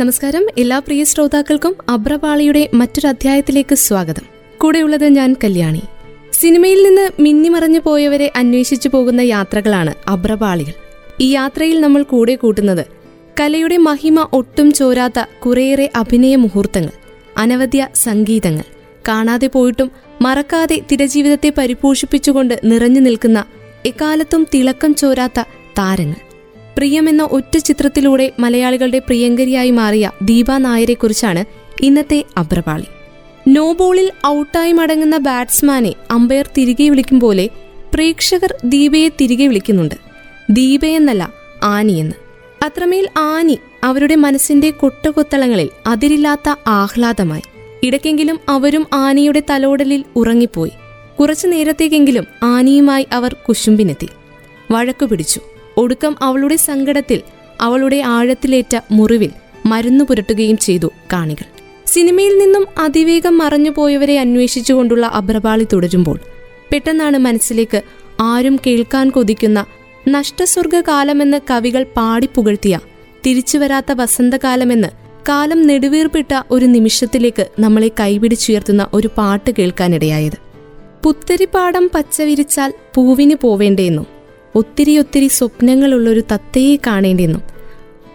നമസ്കാരം. എല്ലാ പ്രിയ ശ്രോതാക്കൾക്കും അബ്രപാളിയുടെ മറ്റൊരു അധ്യായത്തിലേക്ക് സ്വാഗതം. കൂടെയുള്ളത് ഞാൻ കല്യാണി. സിനിമയിൽ നിന്ന് മിന്നിമറഞ്ഞു പോയവരെ അന്വേഷിച്ചു പോകുന്ന യാത്രകളാണ് അബ്രപാളികൾ ഈ യാത്രയിൽ നമ്മൾ കൂടെ കൂട്ടുന്നത് കലയുടെ മഹിമ ഒട്ടും ചോരാത്ത കുറേയേറെ അഭിനയ മുഹൂർത്തങ്ങൾ അനവധ്യ സംഗീതങ്ങൾ. കാണാതെ പോയിട്ടും മറക്കാതെ തിരജീവിതത്തെ പരിപോഷിപ്പിച്ചുകൊണ്ട് നിറഞ്ഞു നിൽക്കുന്ന എക്കാലത്തും തിളക്കം ചോരാത്ത താരങ്ങൾ. പ്രിയം എന്ന ഒറ്റ ചിത്രത്തിലൂടെ മലയാളികളുടെ പ്രിയങ്കരിയായി മാറിയ ദീപ നായരെക്കുറിച്ചാണ് ഇന്നത്തെ അബ്രപാളി. നോ ബോളിൽ ഔട്ടായി മടങ്ങുന്ന ബാറ്റ്സ്മാനെ അമ്പയർ തിരികെ വിളിക്കും പോലെ പ്രേക്ഷകർ ദീപയെ തിരികെ വിളിക്കുന്നുണ്ട്. ദീപയെന്നല്ല ആനിയെന്ന്. അത്രമേൽ ആനി അവരുടെ മനസ്സിന്റെ കൊട്ടകൊത്തളങ്ങളിൽ അതിരില്ലാത്ത ആഹ്ലാദമായി. ഇടയ്ക്കെങ്കിലും അവരും ആനിയുടെ തലോടലിൽ ഉറങ്ങിപ്പോയി. കുറച്ചു നേരത്തേക്കെങ്കിലും ആനിയുമായി അവർ കുശുമ്പിനെത്തി. വഴക്കു പിടിച്ചു. ഒടുക്കം അവളുടെ സങ്കടത്തിൽ അവളുടെ ആഴത്തിലേറ്റ മുറിവിൽ മരുന്നു പുരട്ടുകയും ചെയ്തു കാണികൾ. സിനിമയിൽ നിന്നും അതിവേഗം മറഞ്ഞുപോയവരെ അന്വേഷിച്ചുകൊണ്ടുള്ള അഭ്രപാളി തുടരുമ്പോൾ പെട്ടെന്നാണ് മനസ്സിലേക്ക് ആരും കേൾക്കാൻ കൊതിക്കുന്ന നഷ്ടസ്വർഗകാലമെന്ന് കവികൾ പാടിപ്പുകഴ്ത്തിയ തിരിച്ചുവരാത്ത വസന്തകാലമെന്ന് കാലം നെടുവീർപ്പിട്ട ഒരു നിമിഷത്തിലേക്ക് നമ്മളെ കൈപിടിച്ചുയർത്തുന്ന ഒരു പാട്ട് കേൾക്കാനിടയായത്. പുത്തരിപ്പാടം പച്ചവിരിച്ചാൽ പൂവിന് പോവേണ്ടേന്നും. ഒത്തിരി ഒത്തിരി സ്വപ്നങ്ങളുള്ളൊരു തത്തയെ കാണേണ്ടിയെന്നും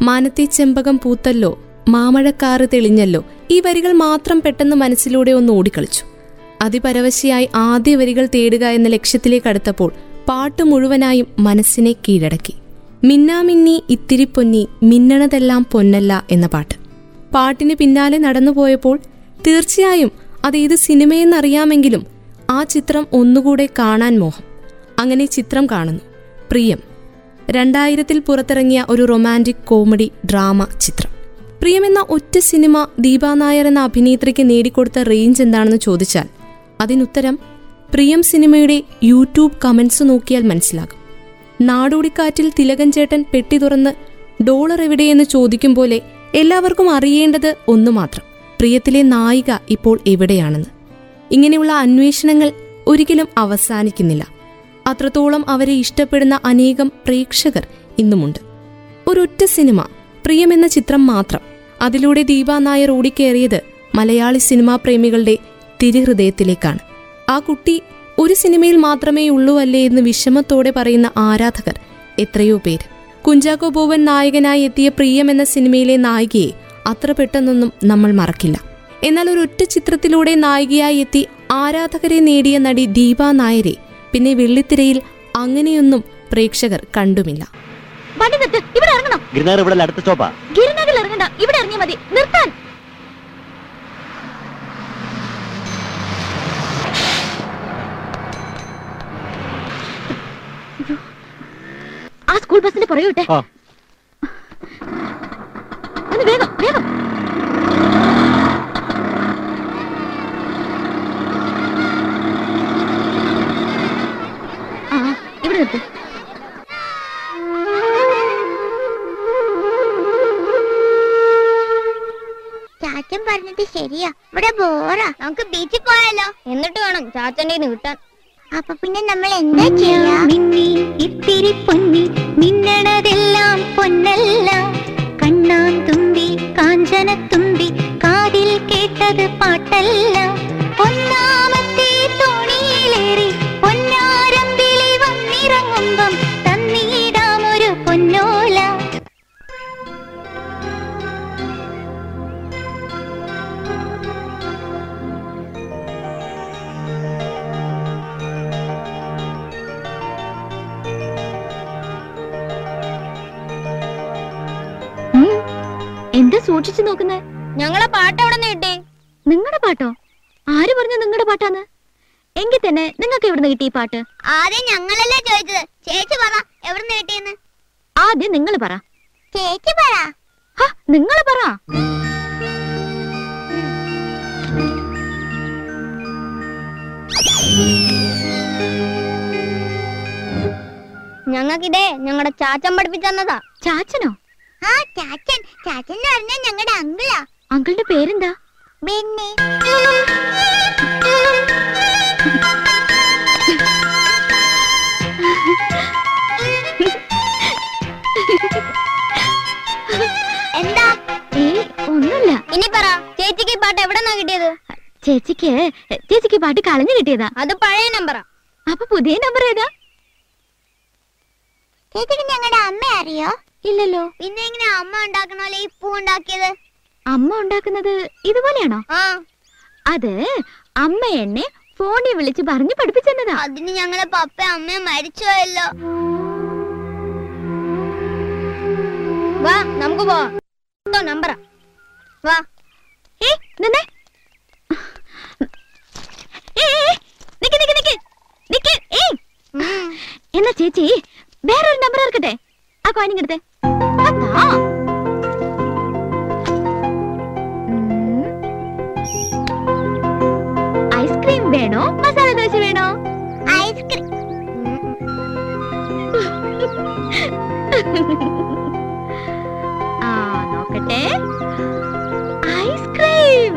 മാനത്തെ ചെമ്പകം പൂത്തല്ലോ മാമഴക്കാറ് തെളിഞ്ഞല്ലോ ഈ വരികൾ മാത്രം പെട്ടെന്ന് മനസ്സിലൂടെ ഒന്ന് ഓടിക്കളിച്ചു. അതിപരവശിയായി ആദ്യ വരികൾ തേടുക എന്ന ലക്ഷ്യത്തിലേക്ക് അടുത്തപ്പോൾ പാട്ട് മുഴുവനായും മനസ്സിനെ കീഴടക്കി. മിന്നാമിന്നി ഇത്തിരി പൊന്നി മിന്നണതെല്ലാം പൊന്നല്ല എന്ന പാട്ട്. പാട്ടിന് പിന്നാലെ നടന്നുപോയപ്പോൾ തീർച്ചയായും അതേത് സിനിമയെന്നറിയാമെങ്കിലും ആ ചിത്രം ഒന്നുകൂടെ കാണാൻ മോഹം. അങ്ങനെ ചിത്രം കാണുന്നു. പ്രിയം. രണ്ടായിരത്തിൽ പുറത്തിറങ്ങിയ ഒരു റൊമാന്റിക് കോമഡി ഡ്രാമ ചിത്രം. പ്രിയം എന്ന ഒറ്റ സിനിമ ദീപാ നായർ എന്ന അഭിനേത്രിക്ക് നേടിക്കൊടുത്ത റേഞ്ച് എന്താണെന്ന് ചോദിച്ചാൽ അതിനുത്തരം പ്രിയം സിനിമയുടെ യൂട്യൂബ് കമൻസ് നോക്കിയാൽ മനസ്സിലാകും. നാടോടിക്കാറ്റിൽ തിലകൻ ചേട്ടൻ പെട്ടി തുറന്ന് ഡോളർ എവിടെയെന്ന് ചോദിക്കും പോലെ എല്ലാവർക്കും അറിയേണ്ടത് ഒന്നു മാത്രം. പ്രിയത്തിലെ നായിക ഇപ്പോൾ എവിടെയാണെന്ന്. ഇങ്ങനെയുള്ള അന്വേഷണങ്ങൾ ഒരിക്കലും അവസാനിക്കുന്നില്ല. അത്രത്തോളം അവരെ ഇഷ്ടപ്പെടുന്ന അനേകം പ്രേക്ഷകർ ഇന്നുമുണ്ട്. ഒരൊറ്റ സിനിമ പ്രിയമെന്ന ചിത്രം മാത്രം. അതിലൂടെ ദീപാ നായർ ഓടിക്കേറിയത് മലയാളി സിനിമാ പ്രേമികളുടെ തിരുഹൃദയത്തിലേക്കാണ്. ആ കുട്ടി ഒരു സിനിമയിൽ മാത്രമേ ഉള്ളൂ അല്ലേ എന്ന് വിഷമത്തോടെ പറയുന്ന ആരാധകർ എത്രയോ പേര്. കുഞ്ചാക്കോ ബോവൻ നായകനായി എത്തിയ പ്രിയം എന്ന സിനിമയിലെ നായികയെ അത്ര പെട്ടെന്നൊന്നും നമ്മൾ മറക്കില്ല. എന്നാൽ ഒരൊറ്റ ചിത്രത്തിലൂടെ നായികയായി എത്തി ആരാധകരെ നേടിയ നടി ദീപാ നായരെ പിന്നെ വെള്ളിത്തിരയിൽ അങ്ങനെയൊന്നും പ്രേക്ഷകർ കണ്ടുമില്ല. ആ സ്കൂൾ ബസിന്റെ പുറകെ ചാച്ചന്റെ കിട്ടാൻ അപ്പൊ പിന്നെ നമ്മൾ എന്താ ചെയ്യാ മിന്നി ഇത്തിരി പൊന്നി മിന്നണതെല്ലാം പൊന്നല്ല കണ്ണാൻ തുമ്പി കാഞ്ചന തുമ്പി കാതിൽ കേട്ടത് പാട്ടല്ല എന്താ സൂക്ഷിച്ചു നോക്കുന്നേ. ഞങ്ങളെ പാട്ട് എവിടെ കിട്ടി നിങ്ങളുടെ പാട്ടോ? ആര് പറഞ്ഞു നിങ്ങളുടെ പാട്ടാന്ന്? എങ്കിൽ തന്നെ നിങ്ങൾക്ക് എവിടുന്ന് കിട്ടി ഈ പാട്ട്? ആദ്യം ഞങ്ങളല്ലേ ചോദിച്ചത്. ചേച്ചി പറ എവിടുന്ന് കിട്ടിയെന്ന്. ആദ്യം നിങ്ങൾ പറ. ചേച്ചി പറ. നിങ്ങൾ പറ. ഞങ്ങൾക്കിതേ ഞങ്ങളുടെ ചാച്ചൻ പഠിപ്പിച്ചു തന്നതാ. ചാച്ചനോ? ആ ചാച്ചൻ. ചാച്ചൻ എന്ന് പറഞ്ഞാൽ ഞങ്ങളുടെ അങ്കിളാ. അങ്കിളിന്റെ പേരെന്താ? ബെന്നി. എന്താ? ഏ ഒന്നുമില്ല. ഇനി പറ ചേച്ചിക്ക് ഈ പാട്ട് എവിടെന്നാ കിട്ടിയത്? ചേച്ചിക്ക് ചേച്ചിക്ക് പാട്ട് കളഞ്ഞു കിട്ടിയതാ. അത് പഴയ നമ്പറാ. അപ്പൊ പുതിയ നമ്പർ ഏതാ? ചേച്ചിക്ക് ഞങ്ങളുടെ അമ്മ അറിയോ? ഇല്ലല്ലോ. പിന്നെ എങ്ങനെ അമ്മ ഉണ്ടാക്കണ പോലെ ഈ പൂ ഉണ്ടാക്കിയത്? അമ്മ ഉണ്ടാക്കുന്നത് ഇതുപോലെയാണോ? അത് അമ്മ എന്നെ ഫോണിൽ വിളിച്ച് പറഞ്ഞു പഠിപ്പിച്ചെന്നതാ. അതിന് ഞങ്ങളെ പപ്പ അമ്മ മരിച്ചുപോയല്ലോ. വാ നമുക്ക് പോവാ. നമ്പറാ വാ. ഏ നിന്നെ. എന്നാ ചേച്ചി വേറൊരു നമ്പർ ഓർക്കട്ടെ ആ കോയിനിങ് എടുത്തേ. ഐസ്ക്രീം വേണോ? മസാല ദോശ വേണോ? ഐസ്ക്രീം ആ നോക്കട്ടെ. ഐസ്ക്രീം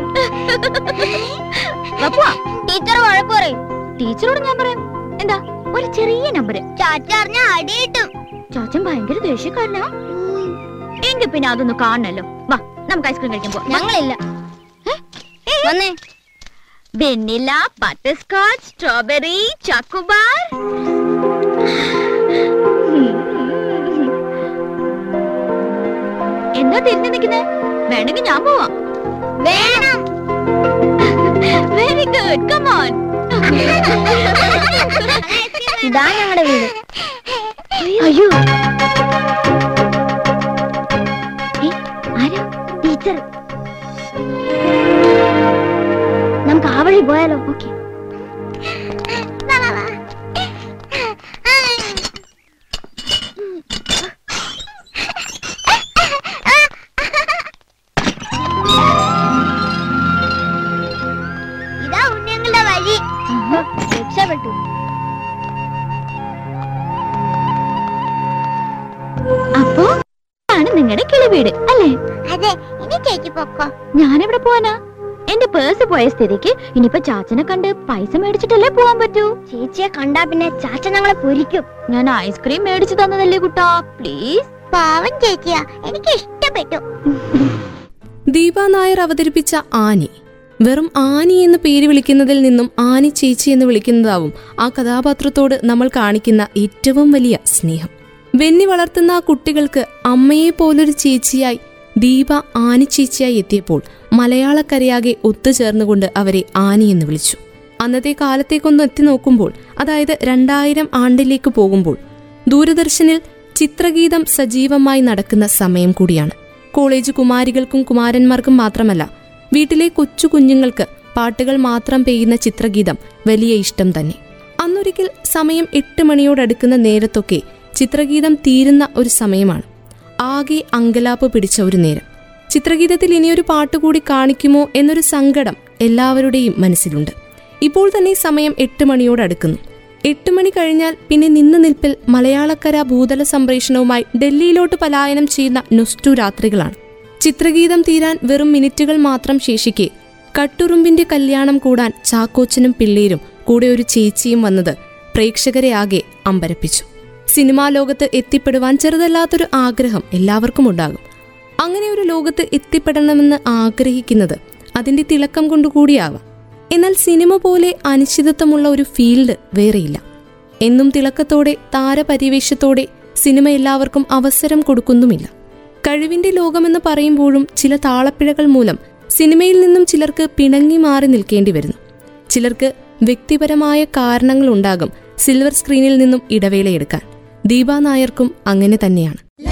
ടീച്ചർ വഴക്ക് പറയും. ടീച്ചറോട് ഞാൻ പറയും. എന്താ? ഒരു ചെറിയ നമ്പർ ചാച്ചറിഞ്ഞ അടി കിട്ടും. ചാച്ചൻ ഭയങ്കര ദേഷ്യക്കാരനാ. എങ്കിൽ പിന്നെ അതൊന്ന് കാണണല്ലോ. വാ നമുക്ക് ഐസ്ക്രീം കഴിക്കാൻ പോവാം. ഞങ്ങളില്ല. വന്നേ. Vanilla butterscotch strawberry chocobar. എന്താ തിരിഞ്ഞു നിൽക്കുന്നത് വേണമെങ്കിൽ ഞാൻ പോവാം. വേണം. വെരി ഗുഡ് കം ഓൺ ഇതാ ഞങ്ങളുടെ വീട്. അയ്യോ. ടീച്ചർ. നമുക്ക് ആ വഴി പോയാലോ? ഓക്കെ. രക്ഷപ്പെട്ടു അപ്പോ ആണ് നിങ്ങളുടെ കിളിവീട് അല്ലേ? അതെ ഇനി ചേച്ചി പൊക്കോ. ഞാൻ എവിടെ പോവാനാ? എന്റെ പേഴ്സ് പോയ സ്ഥിതിക്ക് ഇനിയിപ്പോ ചാച്ചനെ കണ്ട് പൈസ മേടിച്ചിട്ടല്ലേ പോവാൻ പറ്റൂ? ചേച്ചിയെ കണ്ടാ പിന്നെ ചാച്ച ഞങ്ങളെ പൊരിക്കും. ഞാൻ ഐസ്ക്രീം മേടിച്ചു തന്നതല്ലേ കുട്ടാ പ്ലീസ്. പാവം ചേച്ചിയാ എനിക്ക് ഇഷ്ടപ്പെട്ടു ദീപ നായർ അവതരിപ്പിച്ച ആനി. വെറും ആനി എന്ന് പേര് വിളിക്കുന്നതിൽ നിന്നും ആനി ചേച്ചി എന്ന് വിളിക്കുന്നതാവും ആ കഥാപാത്രത്തോട് നമ്മൾ കാണിക്കുന്ന ഏറ്റവും വലിയ സ്നേഹം. വെന്നി വളർത്തുന്ന ആ കുട്ടികൾക്ക് അമ്മയെ പോലൊരു ചേച്ചിയായി ദീപ ആനി ചേച്ചിയായി എത്തിയപ്പോൾ മലയാളക്കരയാകെ ഒത്തുചേർന്നുകൊണ്ട് അവരെ ആനി എന്ന് വിളിച്ചു. അന്നത്തെ കാലത്തേക്കൊന്ന് എത്തി നോക്കുമ്പോൾ അതായത് രണ്ടായിരം ആണ്ടിലേക്ക് പോകുമ്പോൾ ദൂരദർശനിൽ ചിത്രഗീതം സജീവമായി നടക്കുന്ന സമയം കൂടിയാണ്. കോളേജ് കുമാരികൾക്കും കുമാരന്മാർക്കും മാത്രമല്ല വീട്ടിലെ കൊച്ചു കുഞ്ഞുങ്ങൾക്ക് പാട്ടുകൾ മാത്രം പെയ്യുന്ന ചിത്രഗീതം വലിയ ഇഷ്ടം തന്നെ. അന്നൊരിക്കൽ സമയം എട്ട് മണിയോടടുക്കുന്ന നേരത്തൊക്കെ ചിത്രഗീതം തീരുന്ന ഒരു സമയമാണ്. ആകെ അങ്കലാപ്പ് പിടിച്ച ഒരു നേരം. ചിത്രഗീതത്തിൽ ഇനിയൊരു പാട്ട് കൂടി കാണിക്കുമോ എന്നൊരു സങ്കടം എല്ലാവരുടെയും മനസ്സിലുണ്ട്. ഇപ്പോൾ തന്നെ സമയം എട്ട് മണിയോടടുക്കുന്നു. എട്ട് മണി കഴിഞ്ഞാൽ പിന്നെ നിന്ന് നിൽപ്പിൽ മലയാളക്കര ഭൂതല സംപ്രേഷണവുമായി ഡൽഹിയിലോട്ട് പലായനം ചെയ്യുന്ന നൊസ്റ്റു രാത്രികളാണ്. ചിത്രഗീതം തീരാൻ വെറും മിനിറ്റുകൾ മാത്രം ശേഷിക്കെ കട്ടുറുമ്പിന്റെ കല്യാണം കൂടാൻ ചാക്കോച്ചനും പിള്ളേരും കൂടെ ഒരു ചേച്ചിയും വന്നത് പ്രേക്ഷകരെ ആകെ അമ്പരപ്പിച്ചു. സിനിമാ ലോകത്ത് എത്തിപ്പെടുവാൻ ചെറുതല്ലാത്തൊരു ആഗ്രഹം എല്ലാവർക്കും ഉണ്ടാകും. അങ്ങനെ ഒരു ലോകത്ത് എത്തിപ്പെടണമെന്ന് ആഗ്രഹിക്കുന്നത് അതിന്റെ തിളക്കം കൊണ്ടുകൂടിയാവാം എന്നാൽ സിനിമ പോലെ അനിശ്ചിതത്വമുള്ള ഒരു ഫീൽഡ് വേറെയില്ല. എന്നും തിളക്കത്തോടെ താരപരിവേഷത്തോടെ സിനിമ എല്ലാവർക്കും അവസരം കൊടുക്കുന്നുമില്ല. കഴിവിന്റെ ലോകമെന്ന് പറയുമ്പോഴും ചില താളപ്പിഴകൾ മൂലം സിനിമയിൽ നിന്നും ചിലർക്ക് പിണങ്ങി മാറി നിൽക്കേണ്ടി വരുന്നു. ചിലർക്ക് വ്യക്തിപരമായ കാരണങ്ങളുണ്ടാകും സിൽവർ സ്ക്രീനിൽ നിന്നും ഇടവേളയെടുക്കാൻ. ദീപാ നായർക്കും അങ്ങനെ തന്നെയാണ്.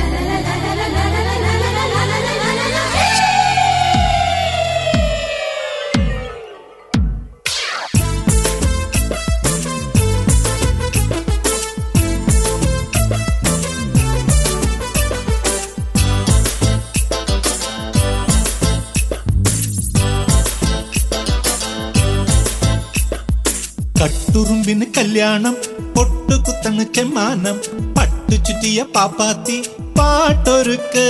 കട്ടുറുമ്പിന് കല്യാണം പൊട്ടുകുത്തണ് ചെമ്മാനം പട്ടു ചുറ്റിയ പാപ്പാത്തി പാട്ടൊരുക്ക്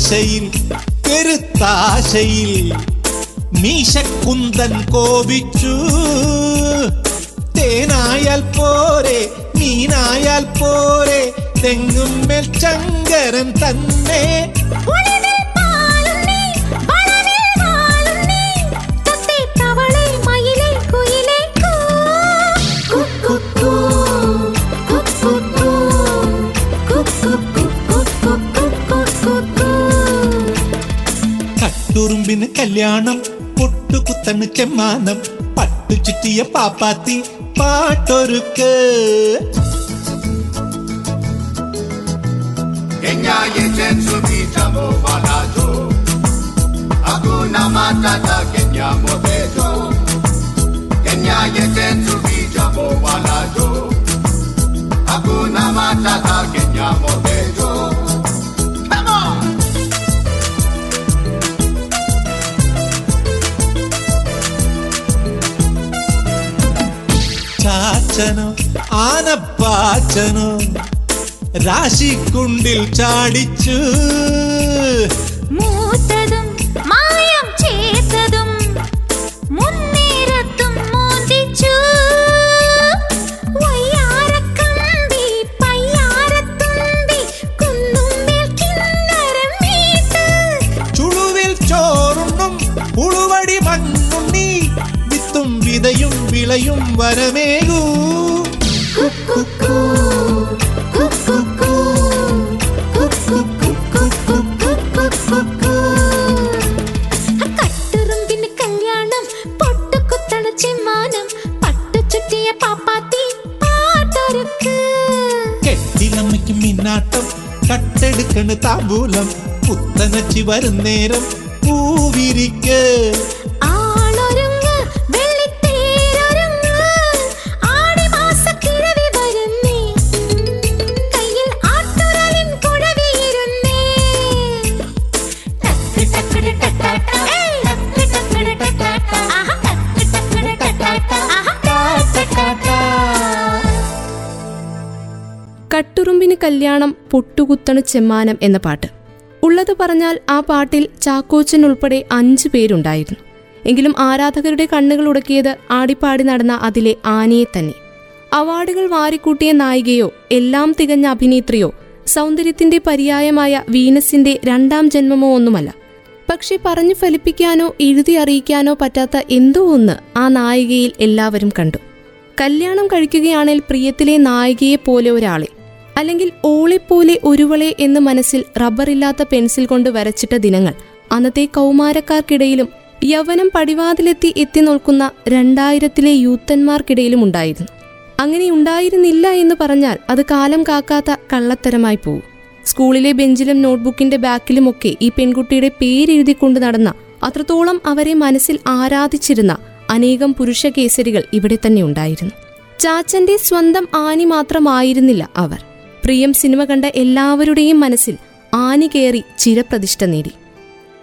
ആശയിൽ കരുത്താശയിൽ മീശക്കുന്തൻ കോപിച്ചു. തേനായാൽ പോരെ മീനായാൽ പോരെ തെങ്ങും മേൽ ചങ്കരൻ തന്നെ. കട്ടുറുമ്പിന് കല്യാണം പൊട്ടുകുത്തണ് ചെമ്മാനം പട്ടു ചുറ്റിയ പാപ്പാത്തി പാട്ടൊരുക്ക് Kenya yetu kijambo walajo Hakuna matata Kenya motejo Kenya yetu kijambo walajo Hakuna matata Kenya motejo ചാച്ചനോ ആനപ്പാച്ചനോ രാശിക്കുണ്ടിൽ ചാടിച്ചു. ചുറ്റിയ പാപ്പാത്തി പാട്ടൊരുക്ക്. കെട്ടിലമ്മയ്ക്ക് മിന്നാട്ടം കട്ടെടുക്കണ് താമ്പൂലം പുത്തനച്ചി വരുന്നേരം പൂവിരിക്ക്. കല്യാണം പൊട്ടുകുത്തണു ചെമ്മാനം എന്ന പാട്ട്. ഉള്ളത് പറഞ്ഞാൽ ആ പാട്ടിൽ ചാക്കോച്ചൻ ഉൾപ്പെടെ അഞ്ചു പേരുണ്ടായിരുന്നു. എങ്കിലും ആരാധകരുടെ കണ്ണുകൾ ഉടക്കിയത് ആടിപ്പാടി നടന്ന അതിലെ ആനയെ തന്നെ. അവാർഡുകൾ വാരിക്കൂട്ടിയ നായികയോ എല്ലാം തികഞ്ഞ അഭിനേത്രിയോ സൗന്ദര്യത്തിന്റെ പര്യായമായ വീനസിന്റെ രണ്ടാം ജന്മമോ ഒന്നുമല്ല. പക്ഷെ പറഞ്ഞു ഫലിപ്പിക്കാനോ എഴുതി അറിയിക്കാനോ പറ്റാത്ത എന്തോ ഒന്ന് ആ നായികയിൽ എല്ലാവരും കണ്ടു. കല്യാണം കഴിക്കുകയാണെങ്കിൽ പ്രിയത്തിലെ നായികയെ പോലെ ഒരാളെ. അല്ലെങ്കിൽ ഓളെപ്പോലെ ഒരുവളെ എന്ന് മനസ്സിൽ റബ്ബറില്ലാത്ത പെൻസിൽ കൊണ്ട് വരച്ചിട്ട ദിനങ്ങൾ. അന്നത്തെ കൗമാരക്കാർക്കിടയിലും യവനം പടിവാതിലെത്തി എത്തി നിൽക്കുന്ന രണ്ടായിരത്തിലെ യൂത്തന്മാർക്കിടയിലും ഉണ്ടായിരുന്നു. അങ്ങനെ ഉണ്ടായിരുന്നില്ല എന്ന് പറഞ്ഞാൽ അത് കാലം കാക്കാത്ത കള്ളത്തരമായി പോകും സ്കൂളിലെ ബെഞ്ചിലും നോട്ട്ബുക്കിന്റെ ബാക്കിലുമൊക്കെ ഈ പെൺകുട്ടിയുടെ പേരെഴുതിക്കൊണ്ട് നടന്ന അത്രത്തോളം അവരെ മനസ്സിൽ ആരാധിച്ചിരുന്ന അനേകം പുരുഷ കേസരികൾ ഇവിടെ തന്നെ ഉണ്ടായിരുന്നു. ചാച്ചന്റെ സ്വന്തം ആനി മാത്രമായിരുന്നില്ല അവർ. പ്രിയം സിനിമ കണ്ട എല്ലാവരുടെയും മനസ്സിൽ ആനി കയറി ചിരപ്രതിഷ്ഠ നേടി.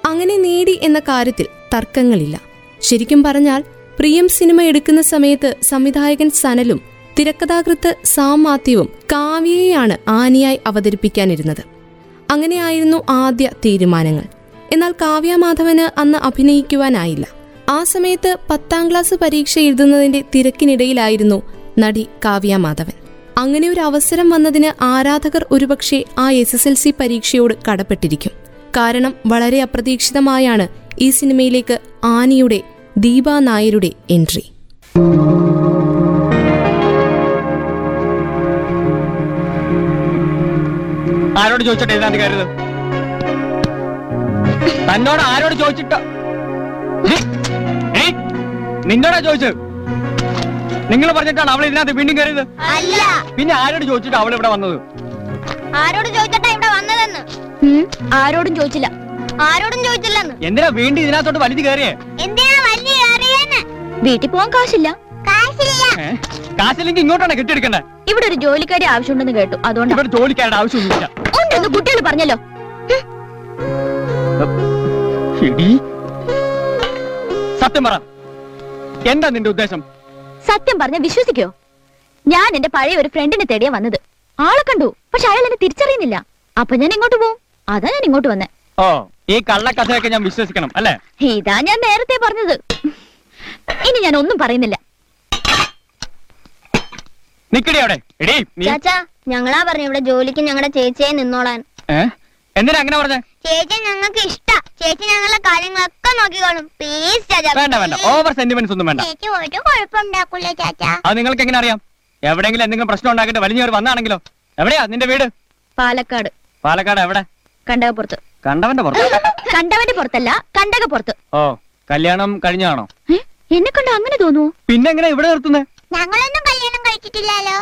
അങ്ങനെ നേടി എന്ന കാര്യത്തിൽ തർക്കങ്ങളില്ല. ശരിക്കും പറഞ്ഞാൽ പ്രിയം സിനിമ എടുക്കുന്ന സമയത്ത് സംവിധായകൻ സനലും തിരക്കഥാകൃത്ത് സാം മാത്യുവും കാവ്യയെയാണ് ആനിയായി അവതരിപ്പിക്കാനിരുന്നത്. അങ്ങനെയായിരുന്നു ആദ്യ തീരുമാനങ്ങൾ. എന്നാൽ കാവ്യ മാധവന് അന്ന് അഭിനയിക്കുവാനായില്ല. ആ സമയത്ത് പത്താം ക്ലാസ് പരീക്ഷ എഴുതുന്നതിന്റെ തിരക്കിനിടയിലായിരുന്നു നടി കാവ്യ മാധവൻ. അങ്ങനെ ഒരു അവസരം വന്നതിന് ആരാധകർ ഒരുപക്ഷെ ആ എസ് എസ് എൽ സി പരീക്ഷയോട് കടപ്പെട്ടിരിക്കും. കാരണം വളരെ അപ്രതീക്ഷിതമായാണ് ഈ സിനിമയിലേക്ക് ആനിയുടെ ദീപ നായരുടെ എൻട്രി. ആരോട് ചോദിച്ചിട്ട് തന്നോട് ആരോട് ചോദിച്ചിട്ട്? നിന്നോടാ ചോദിച്ചത്. നിങ്ങൾ പറഞ്ഞിട്ടാണ് അവൾ ഇതിനകത്ത് വീണ്ടും കയറിയത്? അല്ല. പിന്നെ ആരോട് ചോദിച്ചിട്ട് അവൾ ഇവിടെ വന്നത്? ആരോട് ചോദിച്ചിട്ടാ ഇവിടെ വന്നതെന്ന്? ആരോടും ചോദിച്ചില്ല. ആരോടും ചോദിച്ചില്ലെന്ന്? എന്തിനാ വീണ്ടും ഇതിനകത്തോട്ട് വലിച്ചു കയറിയേ? എന്തിനാ വലിയ അറിയാന്ന് വീട്ടിൽ പോകാൻ കാശില്ല. കാശില്ല? കാശില്ലെങ്കിൽ ഇങ്ങോട്ടാണ് കെട്ടിയെടുക്കണ്ടേ? ഇവിടെ ഒരു ജോലിക്കാരി ആവശ്യമുണ്ടെന്ന് കേട്ടു. അതുകൊണ്ട്. ഇവിടെ ജോലിക്കാരുടെ ആവശ്യമൊന്നുമില്ല. ഉണ്ടെന്ന് കുട്ടികൾ പറഞ്ഞല്ലോ. സത്യം പറ. എന്താ നിന്റെ ഉദ്ദേശം? സത്യം പറഞ്ഞ വിശ്വസിക്കോ? ഞാൻ എന്റെ പഴയ ഒരു ഫ്രണ്ടിനെ തേടിയാ വന്നത്. ആളെ കണ്ടു. പക്ഷെ അയാൾ എന്നെ തിരിച്ചറിയുന്നില്ല. അപ്പൊ ഞാൻ ഇങ്ങോട്ട് പോവും? അതാ ഞാൻ ഇങ്ങോട്ട് വന്നേ. ഓ ഈ കള്ളക്കഥയൊക്കെ ഞാൻ വിശ്വസിക്കണം അല്ലേ? ഇതാ ഞാൻ നേരത്തെ പറഞ്ഞത്. ഇനി ഞാൻ ഒന്നും പറയുന്നില്ല. നിക്കടി അവിടെ. എടീ നീ ചാച്ചാ ഞങ്ങളാ പറഞ്ഞു ഇവിടെ ജോലിക്ക് ഞങ്ങളുടെ ചേച്ചിയെ നിന്നോളാൻ. ഏ? എന്തിനാ അങ്ങനെ പറഞ്ഞേ? ചേച്ചി ഞങ്ങൾക്ക് ഇഷ്ട. ചേച്ചി ഞങ്ങളെ കാര്യങ്ങളൊക്കെ നോക്കിക്കോളും പ്ലീസ് വേണ്ട വേണ്ട. ഓവർ സെന്റിമെന്റ്സ് ഒന്നും വേണ്ട. ചേച്ചി ഒരു കുഴപ്പമുണ്ടാക്കൂല ചാച്ചാ. അത് നിങ്ങൾക്ക് എങ്ങനെ അറിയാം? എവിടെങ്കിലും എന്തെങ്കിലും പ്രശ്നം ഉണ്ടാക്കിട്ട് വലിഞ്ഞവർ വന്നാണെങ്കിലോ? എവിടെയാ നിന്റെ വീട്? പാലക്കാട്. പാലക്കാട് എവിടെ? കണ്ടകപ്പുറത്ത്. കണ്ടവന്റെ പുറത്ത്. കണ്ടവന്റെ പുറത്തല്ല കണ്ടകപ്പുറത്ത്. ഓ കല്യാണം കഴിഞ്ഞാണോ എന്നെ കണ്ട? അങ്ങനെ തോന്നുവോ? പിന്നെ എങ്ങനെ ഇവിടെ നിർത്തുന്നേ? ഞങ്ങളൊന്നും കല്യാണം കഴിച്ചിട്ടില്ലല്ലോ.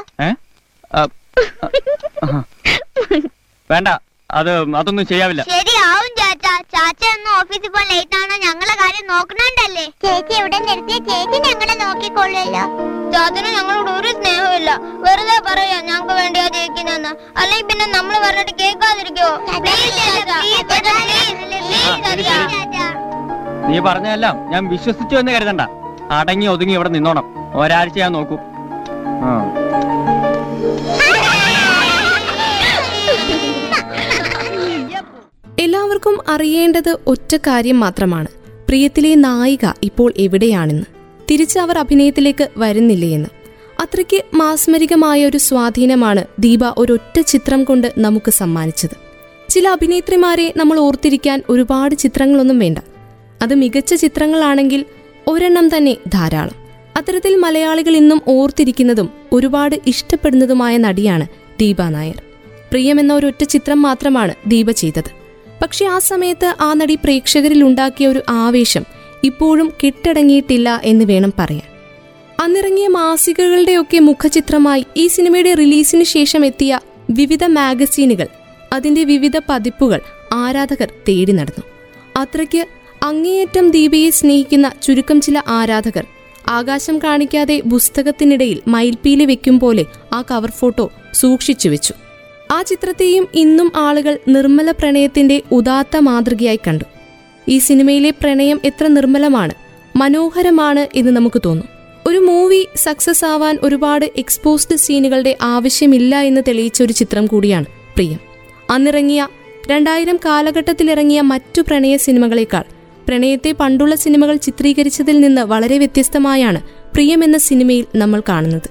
വേണ്ട. അത് അതൊന്നും ചെയ്യാവില്ല. ശരിയാവും ചാച്ചാ. ചാച്ച ഒന്ന് ഓഫീസിൽ പോകാൻ ലേറ്റ് ആണോ? ഞങ്ങളെ കാര്യം നോക്കണണ്ടല്ലേ? ചേച്ചി ഇവിടെ നിർത്തിയ? ചേച്ചി ഞങ്ങളെ നോക്കിക്കൊള്ളുമല്ലോ ചാച്ചന് ഞങ്ങളോട് ഒരു സ്നേഹമില്ല വെറുതെ പറയാ ഞങ്ങൾക്ക് വേണ്ടിയാ ജയിക്കുന്നെന്ന് അല്ലെങ്കിൽ പിന്നെ നമ്മൾ പറഞ്ഞിട്ട് കേൾക്കാതിരിക്കോ? നീ പറഞ്ഞതെല്ലാം ഞാൻ വിശ്വസിച്ചു എന്ന് കരുതണ്ട. അടങ്ങി ഒതുങ്ങി ഇവിടെ നിന്നോണം. ഒരാഴ്ച ഞാൻ നോക്കൂ. ആ എല്ലാവർക്കും അറിയേണ്ടത് ഒറ്റ കാര്യം മാത്രമാണ്. പ്രിയത്തിലെ നായിക ഇപ്പോൾ എവിടെയാണെന്ന്. തിരിച്ച് അവർ അഭിനയത്തിലേക്ക് വരുന്നില്ലയെന്ന്. അത്രയ്ക്ക് മാസ്മരികമായ ഒരു സ്വാധീനമാണ് ദീപ ഒരൊറ്റ ചിത്രം കൊണ്ട് നമുക്ക് സമ്മാനിച്ചത്. ചില അഭിനേത്രിമാരെ നമ്മൾ ഓർത്തിരിക്കാൻ ഒരുപാട് ചിത്രങ്ങളൊന്നും വേണ്ട. അത് മികച്ച ചിത്രങ്ങളാണെങ്കിൽ ഒരെണ്ണം തന്നെ ധാരാളം. അത്തരത്തിൽ മലയാളികൾ ഇന്നും ഓർത്തിരിക്കുന്നതും ഒരുപാട് ഇഷ്ടപ്പെടുന്നതുമായ നടിയാണ് ദീപ നായർ. പ്രിയമെന്ന ഒരൊറ്റ ചിത്രം മാത്രമാണ് ദീപ ചെയ്തത്. പക്ഷെ ആ സമയത്ത് ആ നടി പ്രേക്ഷകരിൽ ഉണ്ടാക്കിയ ഒരു ആവേശം ഇപ്പോഴും കെട്ടടങ്ങിയിട്ടില്ല എന്ന് വേണം പറയാൻ. അന്നിറങ്ങിയ മാസികകളുടെയൊക്കെ മുഖചിത്രമായി ഈ സിനിമയുടെ റിലീസിന് ശേഷം എത്തിയ വിവിധ മാഗസീനുകൾ അതിന്റെ വിവിധ പതിപ്പുകൾ ആരാധകർ തേടി നടന്നു. അത്രയ്ക്ക് അങ്ങേയറ്റം ദീപയെ സ്നേഹിക്കുന്ന ചുരുക്കം ചില ആരാധകർ ആകാശം കാണിക്കാതെ പുസ്തകത്തിനിടയിൽ മയിൽപ്പീലി വെക്കും പോലെ ആ കവർ ഫോട്ടോ സൂക്ഷിച്ചു വെച്ചു. ആ ചിത്രത്തെയും ഇന്നും ആളുകൾ നിർമ്മല പ്രണയത്തിന്റെ ഉദാത്ത മാതൃകയായി കണ്ടു. ഈ സിനിമയിലെ പ്രണയം എത്ര നിർമ്മലമാണ് മനോഹരമാണ് എന്ന് നമുക്ക് തോന്നും. ഒരു മൂവി സക്സസ് ആവാൻ ഒരുപാട് എക്സ്പോസ്ഡ് സീനുകളുടെ ആവശ്യമില്ല എന്ന് തെളിയിച്ച ഒരു ചിത്രം കൂടിയാണ് പ്രിയം. അന്നിറങ്ങിയ രണ്ടായിരം കാലഘട്ടത്തിലിറങ്ങിയ മറ്റു പ്രണയ സിനിമകളേക്കാൾ പ്രണയത്തെ പണ്ടുള്ള സിനിമകൾ ചിത്രീകരിച്ചതിൽ നിന്ന് വളരെ വ്യത്യസ്തമായാണ് പ്രിയം എന്ന സിനിമയിൽ നമ്മൾ കാണുന്നത്.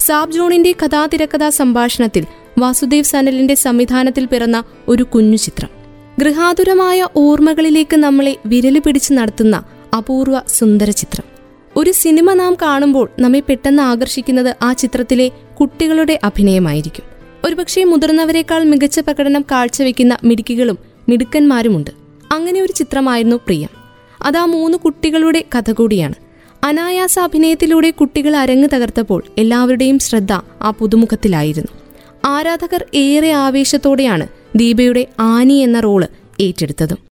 സാബ് ജോണിന്റെ കഥാതിരക്കഥാ സംഭാഷണത്തിൽ വാസുദേവ് സനലിന്റെ സംവിധാനത്തിൽ പിറന്ന ഒരു കുഞ്ഞു ചിത്രം. ഗൃഹാതുരമായ ഓർമ്മകളിലേക്ക് നമ്മളെ വിരൽ പിടിച്ച് നടത്തുന്ന അപൂർവ സുന്ദര ചിത്രം. ഒരു സിനിമ നാം കാണുമ്പോൾ നമ്മെ പെട്ടെന്ന് ആകർഷിക്കുന്നത് ആ ചിത്രത്തിലെ കുട്ടികളുടെ അഭിനയമായിരിക്കും. ഒരുപക്ഷെ മുതിർന്നവരെക്കാൾ മികച്ച പ്രകടനം കാഴ്ചവെക്കുന്ന മിടുക്കികളും മിടുക്കന്മാരുമുണ്ട്. അങ്ങനെ ഒരു ചിത്രമായിരുന്നു പ്രിയം. അത് ആ മൂന്ന് കുട്ടികളുടെ കഥ കൂടിയാണ്. അനായാസ അഭിനയത്തിലൂടെ കുട്ടികൾ അരങ്ങ് തകർത്തപ്പോൾ എല്ലാവരുടെയും ശ്രദ്ധ ആ പുതുമുഖത്തിലായിരുന്നു. ആരാധകർ ഏറെ ആവേശത്തോടെയാണ് ദീപയുടെ ആനി എന്ന റോൾ ഏറ്റെടുത്തതും.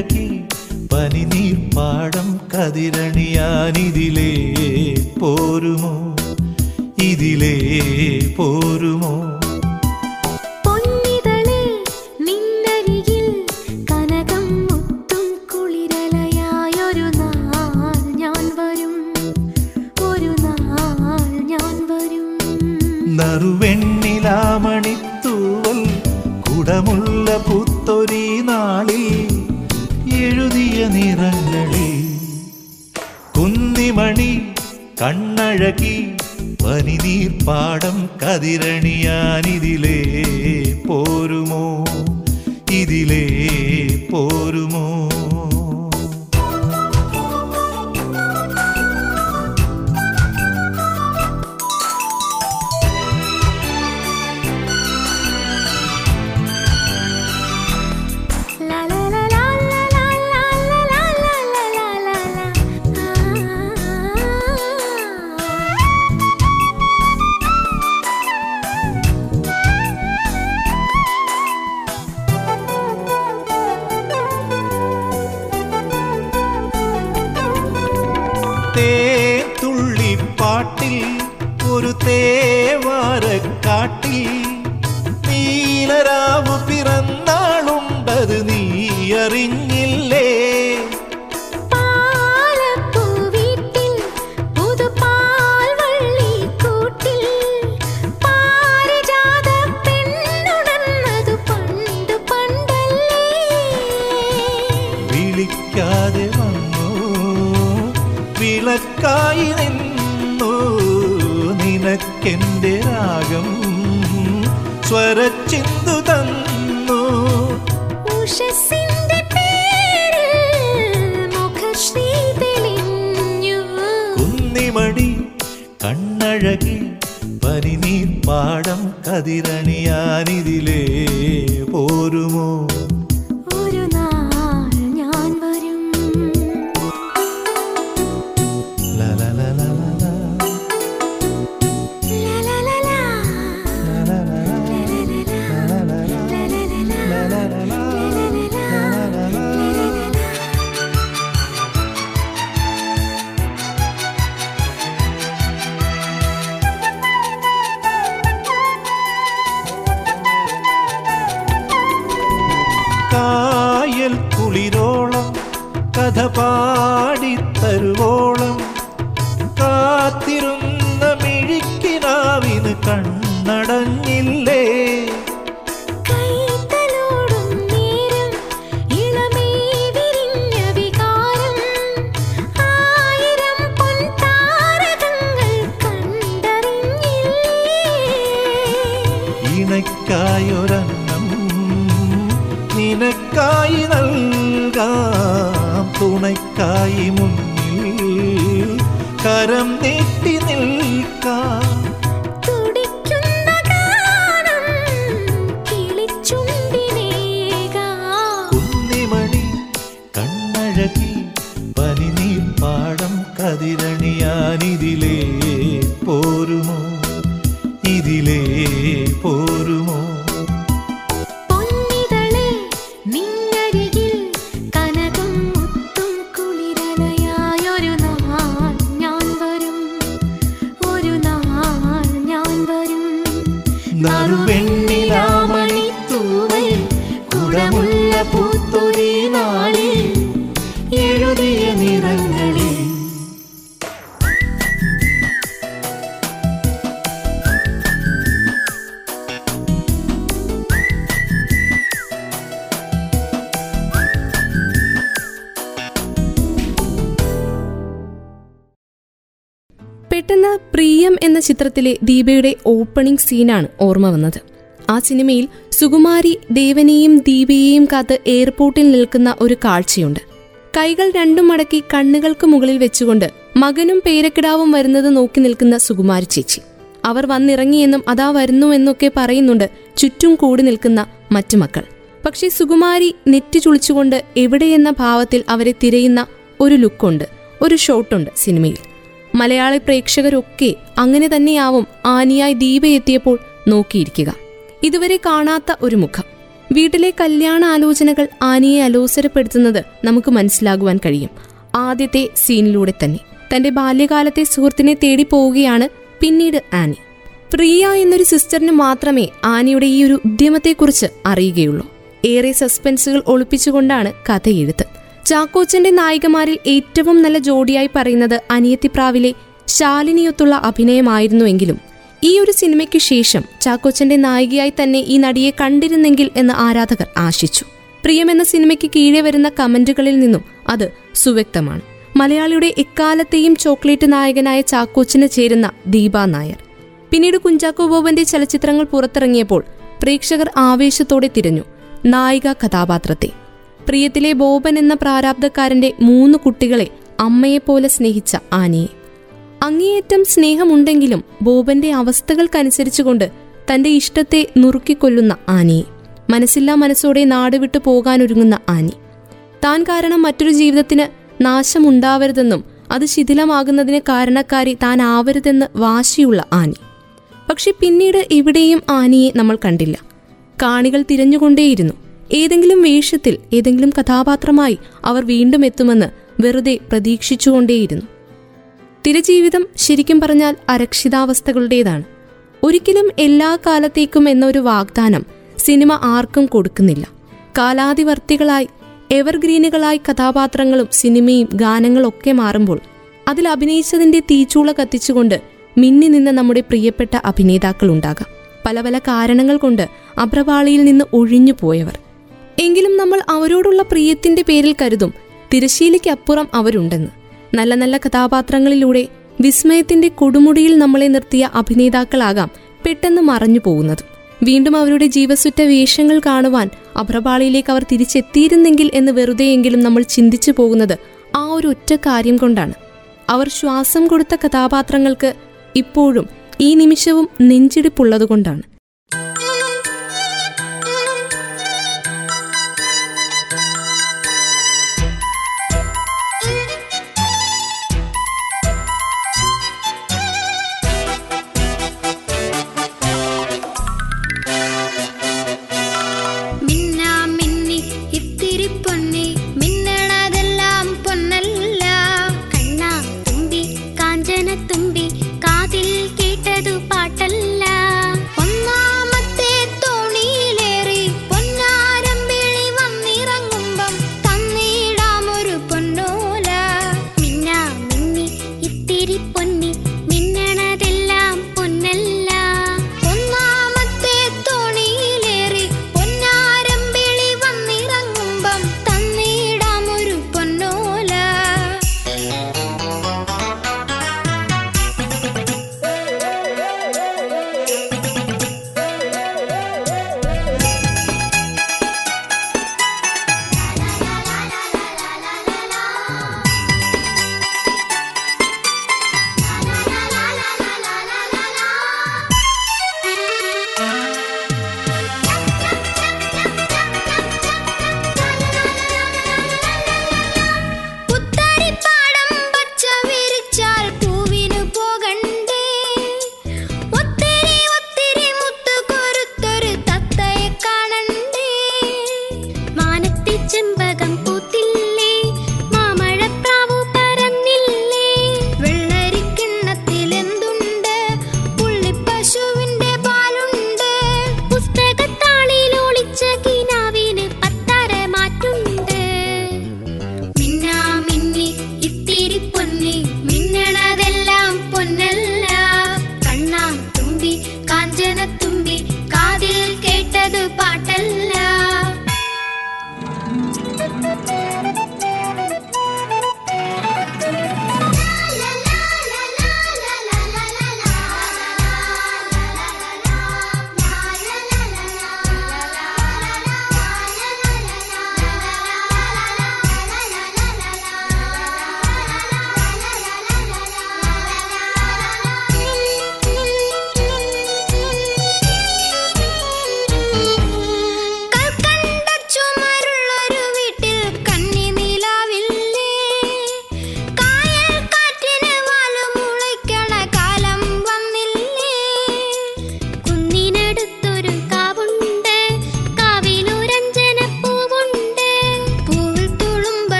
ഒഴുകി പനിനീർപ്പാടം കതിരണിയാനിതിലേ പോരുമോ? ഇതിലേ പോരുമോ? നറുവെണ്ണിലാമണിത്തൂവൽ കുടമുള്ള പുത്തൊരി നാളിൽ നിറങ്ങളിൽ കുന്നിമണി കണ്ണഴകി പനിനീർപ്പാടം കതിരണിയാനിതിലേ പോരുമോ? ഇതിലേ പോരുമോ? കുന്നിമണി കണ്ണഴകി പനിനീർ പാടം കതിരണിയാനിതിലേ പോരുമോ? പോരുമോ ഇതിലേ പോരുമോ ചിത്രത്തിലെ ദീപയുടെ ഓപ്പണിംഗ് സീനാണ് ഓർമ്മ വന്നത്. ആ സിനിമയിൽ സുകുമാരി ദേവനെയും ദീപയെയും കാത്ത് എയർപോർട്ടിൽ നിൽക്കുന്ന ഒരു കാഴ്ചയുണ്ട്. കൈകൾ രണ്ടും മടക്കി കണ്ണുകൾക്ക് മുകളിൽ വെച്ചുകൊണ്ട് മകനും പേരക്കിടാവും വരുന്നത് നോക്കി നിൽക്കുന്ന സുകുമാരി ചേച്ചി. അവർ വന്നിറങ്ങിയെന്നും അതാ വരുന്നു എന്നൊക്കെ പറയുന്നുണ്ട് ചുറ്റും കൂടി നിൽക്കുന്ന മറ്റു മക്കൾ. പക്ഷേ സുകുമാരി നെറ്റി ചുളിച്ചുകൊണ്ട് എവിടെയെന്ന ഭാവത്തിൽ അവരെ തിരയുന്ന ഒരു ലുക്കുണ്ട് ഒരു ഷോട്ടുണ്ട് സിനിമയിൽ. മലയാളി പ്രേക്ഷകരൊക്കെ അങ്ങനെ തന്നെയാവും ആനിയായി ദീപ എത്തിയപ്പോൾ നോക്കിയിരിക്കുക. ഇതുവരെ കാണാത്ത ഒരു മുഖം. വീട്ടിലെ കല്യാണ ആലോചനകൾ ആനിയെ അലോസരപ്പെടുത്തുന്നത് നമുക്ക് മനസ്സിലാകുവാൻ കഴിയും. ആദ്യത്തെ സീനിലൂടെ തന്നെ. തന്റെ ബാല്യകാലത്തെ സുഹൃത്തിനെ തേടി പോവുകയാണ് പിന്നീട് ആനി. പ്രിയ എന്നൊരു സിസ്റ്ററിന് മാത്രമേ ആനിയുടെ ഈ ഒരു ഉദ്യമത്തെക്കുറിച്ച് അറിയുകയുള്ളൂ. ഏറെ സസ്പെൻസുകൾ ഒളിപ്പിച്ചുകൊണ്ടാണ് കഥയെഴുത്ത്. ചാക്കോച്ചന്റെ നായികമാരിൽ ഏറ്റവും നല്ല ജോഡിയായി പറയുന്നത് അനിയത്തിപ്രാവിലെ ശാലിനിയൊത്തുള്ള അഭിനയമായിരുന്നുവെങ്കിലും ഈ ഒരു സിനിമയ്ക്ക് ശേഷം ചാക്കോച്ചന്റെ നായികയായി തന്നെ ഈ നടിയെ കണ്ടിരുന്നെങ്കിൽ എന്ന് ആരാധകർ ആശിച്ചു. പ്രിയം എന്ന സിനിമയ്ക്ക് കീഴെ വരുന്ന കമന്റുകളിൽ നിന്നും അത് സുവ്യക്തമാണ്. മലയാളിയുടെ എക്കാലത്തെയും ചോക്ലേറ്റ് നായകനായ ചാക്കോച്ചിന് ചേരുന്ന ദീപ നായർ. പിന്നീട് കുഞ്ചാക്കോ ബോബന്റെ ചലച്ചിത്രങ്ങൾ പുറത്തിറങ്ങിയപ്പോൾ പ്രേക്ഷകർ ആവേശത്തോടെ തിരഞ്ഞു. നായിക കഥാപാത്രത്തെ. പ്രിയത്തിലെ ബോബൻ എന്ന പ്രാരാബ്ധക്കാരന്റെ മൂന്ന് കുട്ടികളെ അമ്മയെപ്പോലെ സ്നേഹിച്ച ആനയെ. അങ്ങേയറ്റം സ്നേഹമുണ്ടെങ്കിലും ബോബന്റെ അവസ്ഥകൾക്കനുസരിച്ചുകൊണ്ട് തന്റെ ഇഷ്ടത്തെ നുറുക്കിക്കൊല്ലുന്ന ആനയെ. മനസ്സില്ലാ മനസ്സോടെ നാടുവിട്ടു പോകാനൊരുങ്ങുന്ന ആനി. താൻ കാരണം മറ്റൊരു ജീവിതത്തിന് നാശമുണ്ടാവരുതെന്നും അത് ശിഥിലമാകുന്നതിന് കാരണക്കാരി താൻ ആവരുതെന്ന് വാശിയുള്ള ആനി. പക്ഷെ പിന്നീട് ഇവിടെയും ആനിയെ നമ്മൾ കണ്ടില്ല. കാണികൾ തിരഞ്ഞുകൊണ്ടേയിരുന്നു. ഏതെങ്കിലും വേഷത്തിൽ ഏതെങ്കിലും കഥാപാത്രമായി അവർ വീണ്ടും എത്തുമെന്ന് വെറുതെ പ്രതീക്ഷിച്ചുകൊണ്ടേയിരുന്നു. തിരജീവിതം ശരിക്കും പറഞ്ഞാൽ അരക്ഷിതാവസ്ഥകളുടേതാണ്. ഒരിക്കലും എല്ലാ കാലത്തേക്കും എന്നൊരു വാഗ്ദാനം സിനിമ ആർക്കും കൊടുക്കുന്നില്ല. കാലാതിവർത്തികളായി എവർഗ്രീനുകളായി കഥാപാത്രങ്ങളും സിനിമയും ഗാനങ്ങളും ഒക്കെ മാറുമ്പോൾ അതിൽ അഭിനയിച്ചതിന്റെ തീച്ചൂള കത്തിച്ചുകൊണ്ട് മിന്നി നിന്ന നമ്മുടെ പ്രിയപ്പെട്ട അഭിനേതാക്കൾ ഉണ്ടാകാം പല പല കാരണങ്ങൾ കൊണ്ട് അപ്രവാളിയിൽ നിന്ന് ഒഴിഞ്ഞു പോയവർ എങ്കിലും നമ്മൾ അവരോടുള്ള പ്രിയത്തിന്റെ പേരിൽ കരുതും. തിരശീലയ്ക്കപ്പുറം അവരുണ്ടെന്ന്. നല്ല നല്ല കഥാപാത്രങ്ങളിലൂടെ വിസ്മയത്തിന്റെ കൊടുമുടിയിൽ നമ്മളെ നിർത്തിയ അഭിനേതാക്കളാകാം പെട്ടെന്ന് മറഞ്ഞു പോകുന്നത്. വീണ്ടും അവരുടെ ജീവസുറ്റ വേഷങ്ങൾ കാണുവാൻ അഭ്രപാളിയിലേക്ക് അവർ തിരിച്ചെത്തിയിരുന്നെങ്കിൽ എന്ന് വെറുതെയെങ്കിലും നമ്മൾ ചിന്തിച്ചു പോകുന്നത് ആ ഒരു ഒറ്റ കാര്യം കൊണ്ടാണ്. അവർ ശ്വാസം കൊടുത്ത കഥാപാത്രങ്ങൾക്ക് ഇപ്പോഴും ഈ നിമിഷവും നെഞ്ചിടിപ്പുള്ളതുകൊണ്ടാണ്.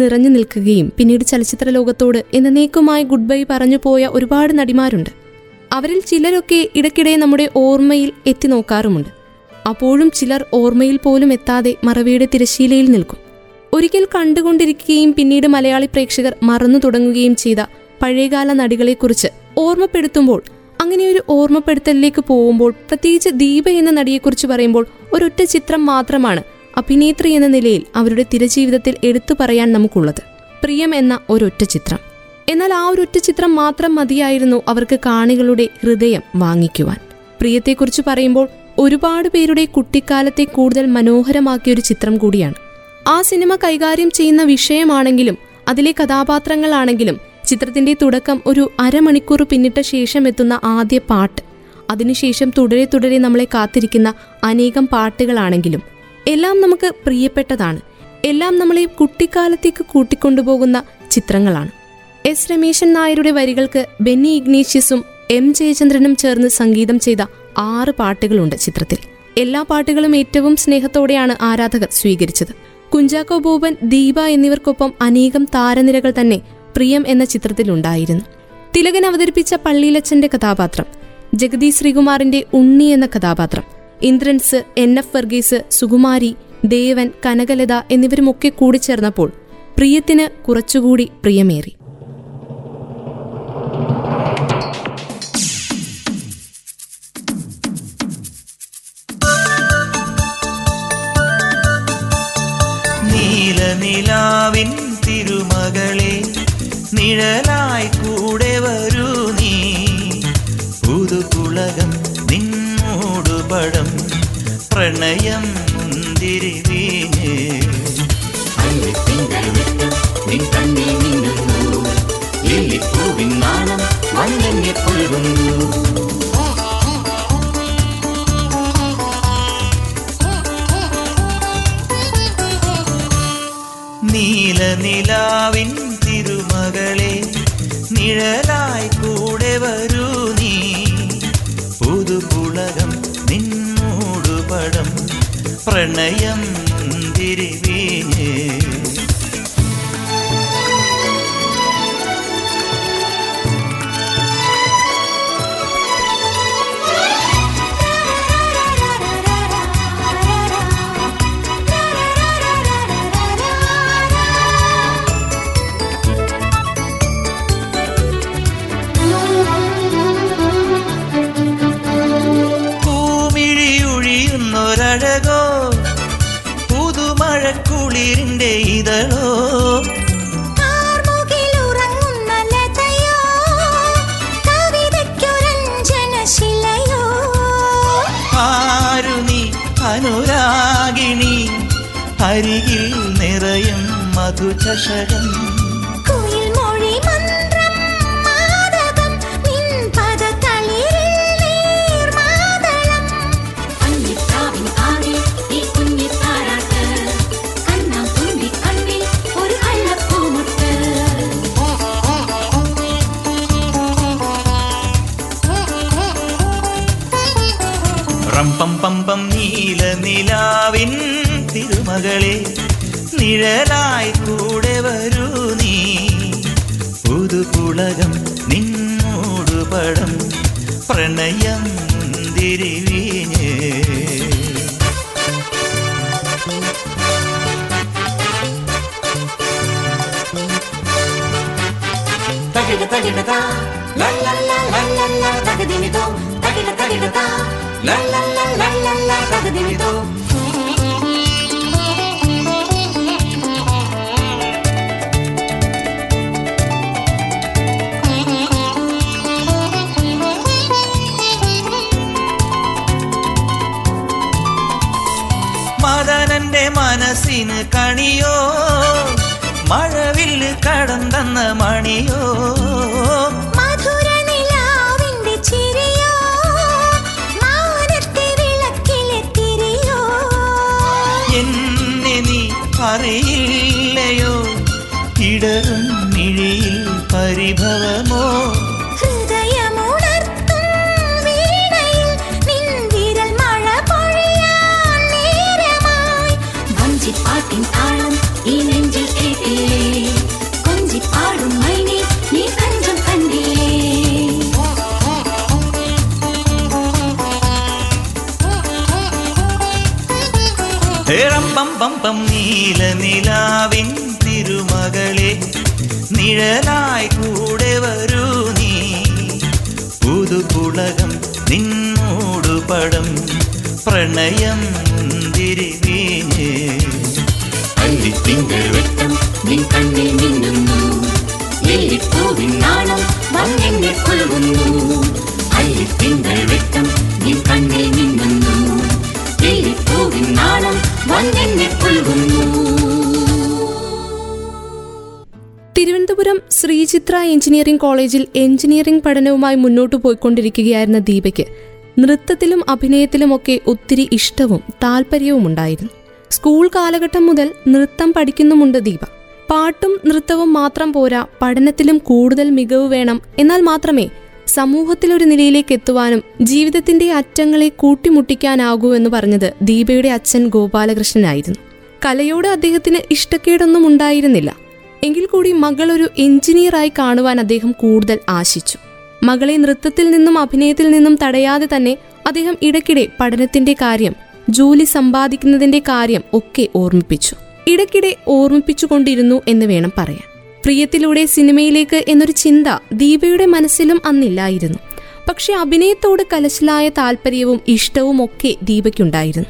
നിറഞ്ഞു നിൽക്കുകയും പിന്നീട് ചലച്ചിത്ര ലോകത്തോട് എന്നേക്കുമായി ഗുഡ് ബൈ പറഞ്ഞു പോയ ഒരുപാട് നടിമാരുണ്ട്. അവരിൽ ചിലരൊക്കെ ഇടയ്ക്കിടെ നമ്മുടെ ഓർമ്മയിൽ എത്തി നോക്കാറുമുണ്ട്. അപ്പോഴും ചിലർ ഓർമ്മയിൽ പോലും എത്താതെ മറവിയുടെ തിരശീലയിൽ നിൽക്കും. ഒരിക്കൽ കണ്ടുകൊണ്ടിരിക്കുകയും പിന്നീട് മലയാളി പ്രേക്ഷകർ മറന്നു തുടങ്ങുകയും ചെയ്ത പഴയകാല നടികളെക്കുറിച്ച് ഓർമ്മപ്പെടുത്തുമ്പോൾ അങ്ങനെയൊരു ഓർമ്മപ്പെടുത്തലിലേക്ക് പോകുമ്പോൾ പ്രത്യേകിച്ച് ദീപ എന്ന നടിയെക്കുറിച്ച് പറയുമ്പോൾ ഒരൊറ്റ ചിത്രം മാത്രമാണ് അഭിനേത്രി എന്ന നിലയിൽ അവരുടെ തിരജീവിതത്തിൽ എടുത്തു പറയാൻ നമുക്കുള്ളത് പ്രിയം എന്ന ഒരൊറ്റ ചിത്രം. എന്നാൽ ആ ഒരൊറ്റ ചിത്രം മാത്രം മതിയായിരുന്നു അവർക്ക് കാണികളുടെ ഹൃദയം വാങ്ങിക്കുവാൻ. പ്രിയത്തെക്കുറിച്ച് പറയുമ്പോൾ ഒരുപാട് പേരുടെ കുട്ടിക്കാലത്തെ കൂടുതൽ മനോഹരമാക്കിയ ഒരു ചിത്രം കൂടിയാണ്. ആ സിനിമ കൈകാര്യം ചെയ്യുന്ന വിഷയമാണെങ്കിലും അതിലെ കഥാപാത്രങ്ങളാണെങ്കിലും ചിത്രത്തിന്റെ തുടക്കം ഒരു അരമണിക്കൂർ പിന്നിട്ട ശേഷം എത്തുന്ന ആദ്യ പാട്ട്. അതിനുശേഷം തുടരെ തുടരെ നമ്മളെ കാത്തിരിക്കുന്ന അനേകം പാട്ടുകളാണെങ്കിലും എല്ലാം നമുക്ക് പ്രിയപ്പെട്ടതാണ്. എല്ലാം നമ്മളെ കുട്ടിക്കാലത്തേക്ക് കൂട്ടിക്കൊണ്ടുപോകുന്ന ചിത്രങ്ങളാണ്. എസ് രമേശൻ നായരുടെ വരികൾക്ക് ബെന്നി ഇഗ്നേഷ്യസും എം ജയചന്ദ്രനും ചേർന്ന് സംഗീതം ചെയ്ത ആറ് പാട്ടുകളുണ്ട് ചിത്രത്തിൽ. എല്ലാ പാട്ടുകളും ഏറ്റവും സ്നേഹത്തോടെയാണ് ആരാധകർ സ്വീകരിച്ചത്. കുഞ്ചാക്കോ ബോബൻ ദീപ എന്നിവർക്കൊപ്പം അനേകം താരനിരകൾ തന്നെ പ്രിയം എന്ന ചിത്രത്തിലുണ്ടായിരുന്നു. തിലകൻ അവതരിപ്പിച്ച പള്ളിയിലച്ചന്റെ കഥാപാത്രം ജഗതി ശ്രീകുമാറിന്റെ ഉണ്ണി എന്ന കഥാപാത്രം ഇന്ദ്രൻസ് എൻ. എഫ്. വർഗീസ് സുകുമാരി ദേവൻ കനകലത എന്നിവരുമൊക്കെ കൂടിച്ചേർന്നപ്പോൾ പ്രിയത്തിന് കുറച്ചുകൂടി പ്രിയമേറി. നീലനിലാവിൻ തിരുമകളെ നിഴലായി കൂടെ വരൂ നീ. പുതുകുളകം നിന്നോടുപടം പ്രണയം മുന്തിരി വീഞ്ഞ് നിൻ കണ്ണിൽ മിന്നുന്നു. ലില്ലിപ്പൂവിൻ നാണം വന്നെന്നെ പുൽകുന്നു നീലനിലാവിൻ തിരുമകളെ നിഴലായി കൂടെ വരൂ നീ. പുതുകുളകം നിന്നോടുപടം പ്രണയം മുന്തിരി മധുചഷകം കുയിൽ മൊഴി മന്ത്രം മാദകം, നിൻ പദതളിരിൽ നീർമാതളം. അന്നിത്താവിൻ ആകെ ഈ കുഞ്ഞിത്താരാട്ട് കണ്ണാം തുമ്പി കണ്ണിൽ ഒരു അള്ളപ്പൂമുട്ട് റംപം പമ്പം നീല നിലാവിൻ തിരുമകളെ നിഴലായി കൂടെ വരൂ നീ പുതുപുളകം നിന്നോടുപടം പ്രണയം മുന്തിരി വീഞ്ഞ് തകിട തകിട ല la la ല ല ല തകദിമിതോ തകിട തകിട ല la la la ല ല തകദിമിതോ മദനന്റെ മനസ്സിന് കണിയോ? മഴവില്ല് കടം തന്ന മണിയോ? ഏറമ്പം പമ്പം നീല നിലാവിൻ തിരുമകളെ നിഴലായി കൂടെ വരൂ നീ. പുതുകുളകം നിന്നോടു പടം പ്രണയം മുന്തിരി വീഞ്ഞ് അല്ലിത്തിങ്കൾ വെട്ടം നിൻ കണ്ണിൽ മിന്നുന്നു. വെട്ടം തിരുവനന്തപുരം ശ്രീചിത്ര എഞ്ചിനീയറിംഗ് കോളേജിൽ എഞ്ചിനീയറിംഗ് പഠനവുമായി മുന്നോട്ടു പോയിക്കൊണ്ടിരിക്കുകയായിരുന്ന ദീപയ്ക്ക് നൃത്തത്തിലും അഭിനയത്തിലുമൊക്കെ ഒത്തിരി ഇഷ്ടവും താല്പര്യവും ഉണ്ടായിരുന്നു. സ്കൂൾ കാലഘട്ടം മുതൽ നൃത്തം പഠിക്കുന്നുമുണ്ട് ദീപ. പാട്ടും നൃത്തവും മാത്രം പോരാ പഠനത്തിലും കൂടുതൽ മികവ് വേണം എന്നാൽ മാത്രമേ സമൂഹത്തിലൊരു നിലയിലേക്ക് എത്തുവാനും ജീവിതത്തിന്റെ അറ്റങ്ങളെ കൂട്ടിമുട്ടിക്കാനാകൂ എന്ന് പറഞ്ഞത് ദീപയുടെ അച്ഛൻ ഗോപാലകൃഷ്ണനായിരുന്നു. കലയോട് അദ്ദേഹത്തിന് ഇഷ്ടക്കേടൊന്നും ഉണ്ടായിരുന്നില്ല. എങ്കിൽ കൂടി മകൾ ഒരു എഞ്ചിനീയറായി കാണുവാൻ അദ്ദേഹം കൂടുതൽ ആശിച്ചു. മകളെ നൃത്തത്തിൽ നിന്നും അഭിനയത്തിൽ നിന്നും തടയാതെ തന്നെ അദ്ദേഹം ഇടയ്ക്കിടെ പഠനത്തിന്റെ കാര്യം ജോലി സമ്പാദിക്കുന്നതിന്റെ കാര്യം ഒക്കെ ഓർമ്മിപ്പിച്ചു. ഇടയ്ക്കിടെ ഓർമ്മിപ്പിച്ചുകൊണ്ടിരുന്നു എന്ന് വേണം പറയാൻ. പ്രിയത്തിലൂടെ സിനിമയിലേക്ക് എന്നൊരു ചിന്ത ദീപയുടെ മനസ്സിലും അന്നില്ലായിരുന്നു. പക്ഷെ അഭിനയത്തോട് കലശലായ താല്പര്യവും ഇഷ്ടവും ഒക്കെ ദീപയ്ക്കുണ്ടായിരുന്നു.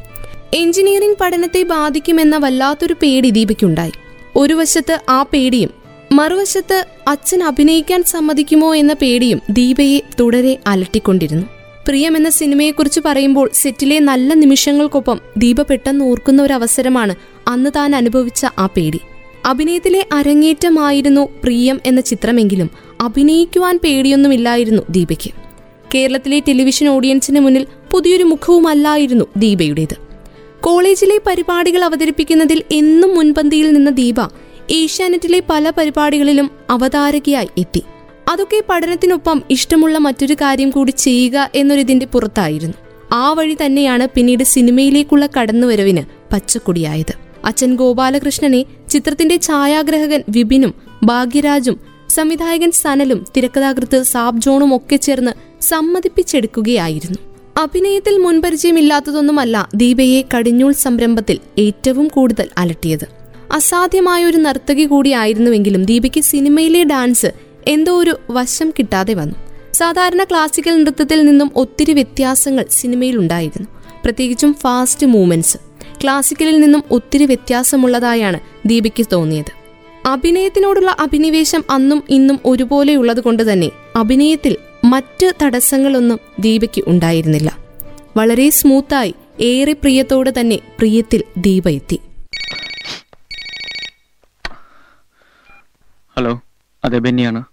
എഞ്ചിനീയറിംഗ് പഠനത്തെ ബാധിക്കുമെന്ന വല്ലാത്തൊരു പേടി ദീപയ്ക്കുണ്ടായി. ഒരു വശത്ത് ആ പേടിയും മറുവശത്ത് അച്ഛൻ അഭിനയിക്കാൻ സമ്മതിക്കുമോ എന്ന പേടിയും ദീപയെ തുടരെ അലട്ടിക്കൊണ്ടിരുന്നു. പ്രിയം എന്ന സിനിമയെക്കുറിച്ച് പറയുമ്പോൾ സെറ്റിലെ നല്ല നിമിഷങ്ങൾക്കൊപ്പം ദീപ പെട്ടെന്ന് ഓർക്കുന്ന ഒരു അവസരമാണ് അന്ന് താൻ അനുഭവിച്ച ആ പേടി. അഭിനയത്തിലെ അരങ്ങേറ്റമായിരുന്നു പ്രിയം എന്ന ചിത്രമെങ്കിലും അഭിനയിക്കുവാൻ പേടിയൊന്നുമില്ലായിരുന്നു ദീപയ്ക്ക്. കേരളത്തിലെ ടെലിവിഷൻ ഓഡിയൻസിന് മുന്നിൽ പുതിയൊരു മുഖവുമല്ലായിരുന്നു ദീപയുടേത്. കോളേജിലെ പരിപാടികൾ അവതരിപ്പിക്കുന്നതിൽ എന്നും മുൻപന്തിയിൽ നിന്ന ദീപ ഏഷ്യാനെറ്റിലെ പല പരിപാടികളിലും അവതാരകയായി എത്തി. അതൊക്കെ പഠനത്തിനൊപ്പം ഇഷ്ടമുള്ള മറ്റൊരു കാര്യം കൂടി ചെയ്യുക എന്നൊരിതിന്റെ പുറത്തായിരുന്നു. ആ വഴി തന്നെയാണ് പിന്നീട് സിനിമയിലേക്കുള്ള കടന്നുവരവിന് പച്ചക്കൊടിയായത്. അച്ഛൻ ഗോപാലകൃഷ്ണനെ ചിത്രത്തിന്റെ ഛായാഗ്രഹകൻ വിപിനും ഭാഗ്യരാജും സംവിധായകൻ സനലും തിരക്കഥാകൃത്ത് സാബ് ജോണും ഒക്കെ ചേർന്ന് സമ്മതിപ്പിച്ചെടുക്കുകയായിരുന്നു. അഭിനയത്തിൽ മുൻപരിചയമില്ലാത്തതൊന്നുമല്ല ദീപയെ കടിഞ്ഞൂൾ സംരംഭത്തിൽ ഏറ്റവും കൂടുതൽ അലട്ടിയത്. അസാധ്യമായ ഒരു നർത്തകി കൂടിയായിരുന്നുവെങ്കിലും ദീപയ്ക്ക് സിനിമയിലെ ഡാൻസ് എന്തോ ഒരു വശം കിട്ടാതെ വന്നു. സാധാരണ ക്ലാസിക്കൽ നൃത്തത്തിൽ നിന്നും ഒത്തിരി വ്യത്യാസങ്ങൾ സിനിമയിലുണ്ടായിരുന്നു. പ്രത്യേകിച്ചും ഫാസ്റ്റ് മൂവ്മെന്റ്സ്. ക്ലാസിക്കലിൽ നിന്നും ഒത്തിരി വ്യത്യാസമുള്ളതായാണ് ദീപിക്ക് തോന്നിയത്. അഭിനയത്തിനോടുള്ള അഭിനിവേശം അന്നും ഇന്നും ഒരുപോലെയുള്ളത് കൊണ്ട് തന്നെ അഭിനയത്തിൽ മറ്റ് തടസ്സങ്ങളൊന്നും ദീപയ്ക്ക് ഉണ്ടായിരുന്നില്ല. വളരെ സ്മൂത്തായി ഏറെ പ്രിയത്തോടെ തന്നെ പ്രിയത്തിൽ ദീപ എത്തി. ഹലോ അതെ ബെന്നിയാണ്.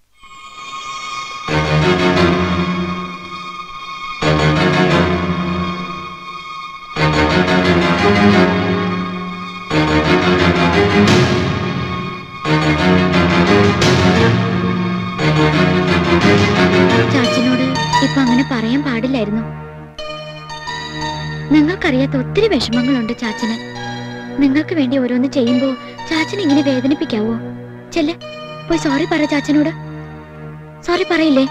ചാച്ചനോട് ഇപ്പൊ അങ്ങനെ പറയാൻ പാടില്ലായിരുന്നു. നിങ്ങൾക്കറിയാത്ത ഒത്തിരി വിഷമങ്ങളുണ്ട് ചാച്ചന്. നിങ്ങൾക്ക് വേണ്ടി ഓരോന്ന് ചെയ്യുമ്പോ ചാച്ചൻ ഇങ്ങനെ വേദനിപ്പിക്കാവോ? ചെല്ലെ പോയി സോറി പറ ചാച്ചനോട്. സോറി പറയില്ലേ?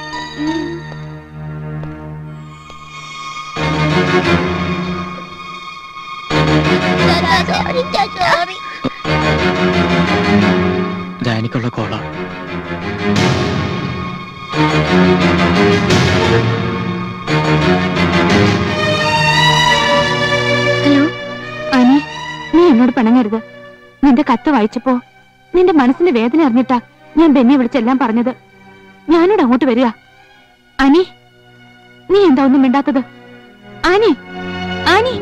സോറി കോള. ഹലോ അനി നീ എന്നോട് പിണങ്ങരുത്. നിന്റെ കത്ത് വായിച്ചപ്പോ നിന്റെ മനസ്സിന്റെ വേദന അറിഞ്ഞിട്ടാ ഞാൻ ബെന്നിയെ വിളിച്ചെല്ലാം പറഞ്ഞത്. ഞാനോട് അങ്ങോട്ട് വരിക. അനി നീ എന്താ ഒന്നും മിണ്ടാത്തത്? Annie Annie.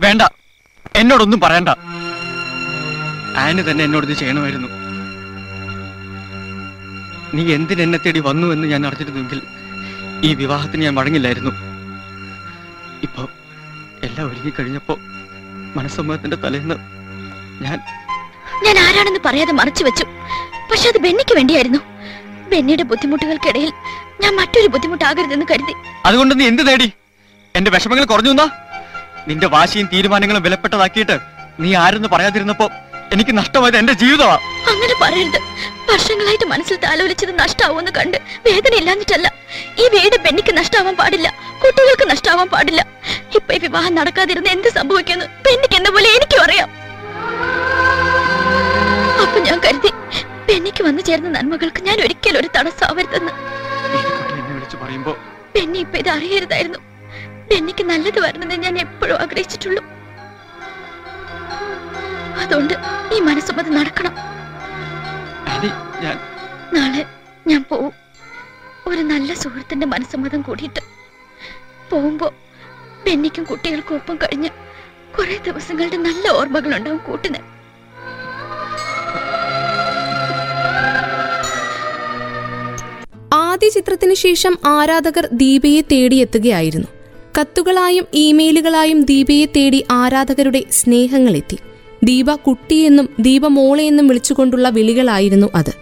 വേണ്ട. എന്നോടൊന്നും പറയണ്ട. ആന് തന്നെ എന്നോട് ഇത് ചെയ്യണമായിരുന്നു. നീ എന്തിനെന്നെ തേടി വന്നു എന്ന് ഞാൻ അറിഞ്ഞിരുന്നെങ്കിൽ ഈ വിവാഹത്തിന് ഞാൻ മടങ്ങില്ലായിരുന്നു. ഇപ്പൊ എല്ലാം ഒരുങ്ങി കഴിഞ്ഞപ്പോ മനസ്സമ്മതത്തിന്റെ തലേന്ന് ഞാൻ ഞാൻ ആരാണെന്ന് പറയാതെ മറച്ചു വെച്ചു. പക്ഷെ അത് ബെന്നിക്ക് വേണ്ടിയായിരുന്നു. ബെന്നിയുടെ ബുദ്ധിമുട്ടുകൾക്കിടയിൽ ഞാൻ മറ്റൊരു ബുദ്ധിമുട്ടാകരുതെന്ന് കരുതി. അതുകൊണ്ട് നീ എന്ത് തേടി? എന്റെ വിഷമങ്ങൾ കുറഞ്ഞു എന്നാ? നിന്റെ വാശിയും തീരുമാനങ്ങളും വിലപ്പെട്ടതാക്കിയിട്ട് നീ ആരെന്ന് പറയാതിരുന്നപ്പോ എനിക്ക് നഷ്ടമായത് എന്റെ ജീവിതമാ. അങ്ങനെ പറയരുത്. വർഷങ്ങളായിട്ട് മനസ്സിൽ താലോലിച്ചത് നഷ്ടാവൂന്ന് കണ്ട് വേദന ഇല്ലാഞ്ഞിട്ടല്ല. ഈ വീട് പെണ്ണിക്ക് നഷ്ടാവാൻ പാടില്ല. കുട്ടികൾക്ക് നഷ്ടാവാൻ പാടില്ല. ഇപ്പൊ ഈ വിവാഹം നടക്കാതിരുന്ന് എന്ത് സംഭവിക്കുന്നു പെണ്ണിക്ക് എന്ന പോലെ എനിക്കും അറിയാം. അപ്പൊ ഞാൻ കരുതി പെണ്ണിക്ക് വന്നു ചേർന്ന നന്മകൾക്ക് ഞാൻ ഒരിക്കലും ഒരു തടസ്സാവരുതെന്ന് പെണ്ണി ഇപ്പൊ ഇത് അറിയരുതായിരുന്നു. ബെന്നിക്ക് നല്ലത് വരണമെന്ന് ഞാൻ എപ്പോഴും ആഗ്രഹിച്ചിട്ടുള്ളൂ. അതുകൊണ്ട് ഈ മനസ്സുമത് നടക്കണം. നാളെ ഞാൻ പോവും. ഒരു നല്ല സുഹൃത്തിന്റെ മനസ്സമ്മതം കൂടിയിട്ട് പോകുമ്പോ ബെന്നിക്കും കുട്ടികൾക്കും ഒപ്പം കഴിഞ്ഞ് കുറെ ദിവസങ്ങളുടെ നല്ല ഓർമ്മകൾ ഉണ്ടാവും കൂട്ടിന്. ആദ്യ ചിത്രത്തിന് ശേഷം ആരാധകർ ദീപയെ തേടിയെത്തുകയായിരുന്നു. കത്തുകളായും ഇമെയിലുകളായും ദീപയെ തേടി ആരാധകരുടെ സ്നേഹങ്ങളെത്തി. ദീപ കുട്ടിയെന്നും ദീപ മോളെയെന്നും വിളിച്ചുകൊണ്ടുള്ള വിളികളായിരുന്നു അത്.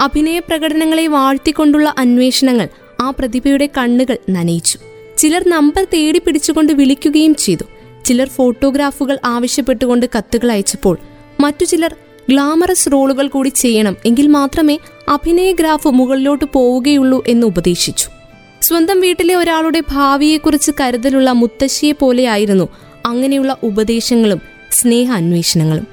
അഭിനയ പ്രകടനങ്ങളെ വാഴ്ത്തിക്കൊണ്ടുള്ള അന്വേഷണങ്ങൾ ആ പ്രതിഭയുടെ കണ്ണുകൾ നനയിച്ചു. ചിലർ നമ്പർ തേടി പിടിച്ചുകൊണ്ട് വിളിക്കുകയും ചെയ്തു. ചിലർ ഫോട്ടോഗ്രാഫുകൾ ആവശ്യപ്പെട്ടുകൊണ്ട് കത്തുകൾ അയച്ചപ്പോൾ മറ്റു ചിലർ ഗ്ലാമറസ് റോളുകൾ കൂടി ചെയ്യണം എങ്കിൽ മാത്രമേ അഭിനയ ഗ്രാഫ് മുകളിലോട്ട് പോവുകയുള്ളൂ എന്ന് ഉപദേശിച്ചു. സ്വന്തം വീട്ടിലെ ഒരാളുടെ ഭാവിയെക്കുറിച്ച് കരുതലുള്ള മുത്തശ്ശിയെ പോലെയായിരുന്നു അങ്ങനെയുള്ള ഉപദേശങ്ങളും സ്നേഹ അന്വേഷണങ്ങളും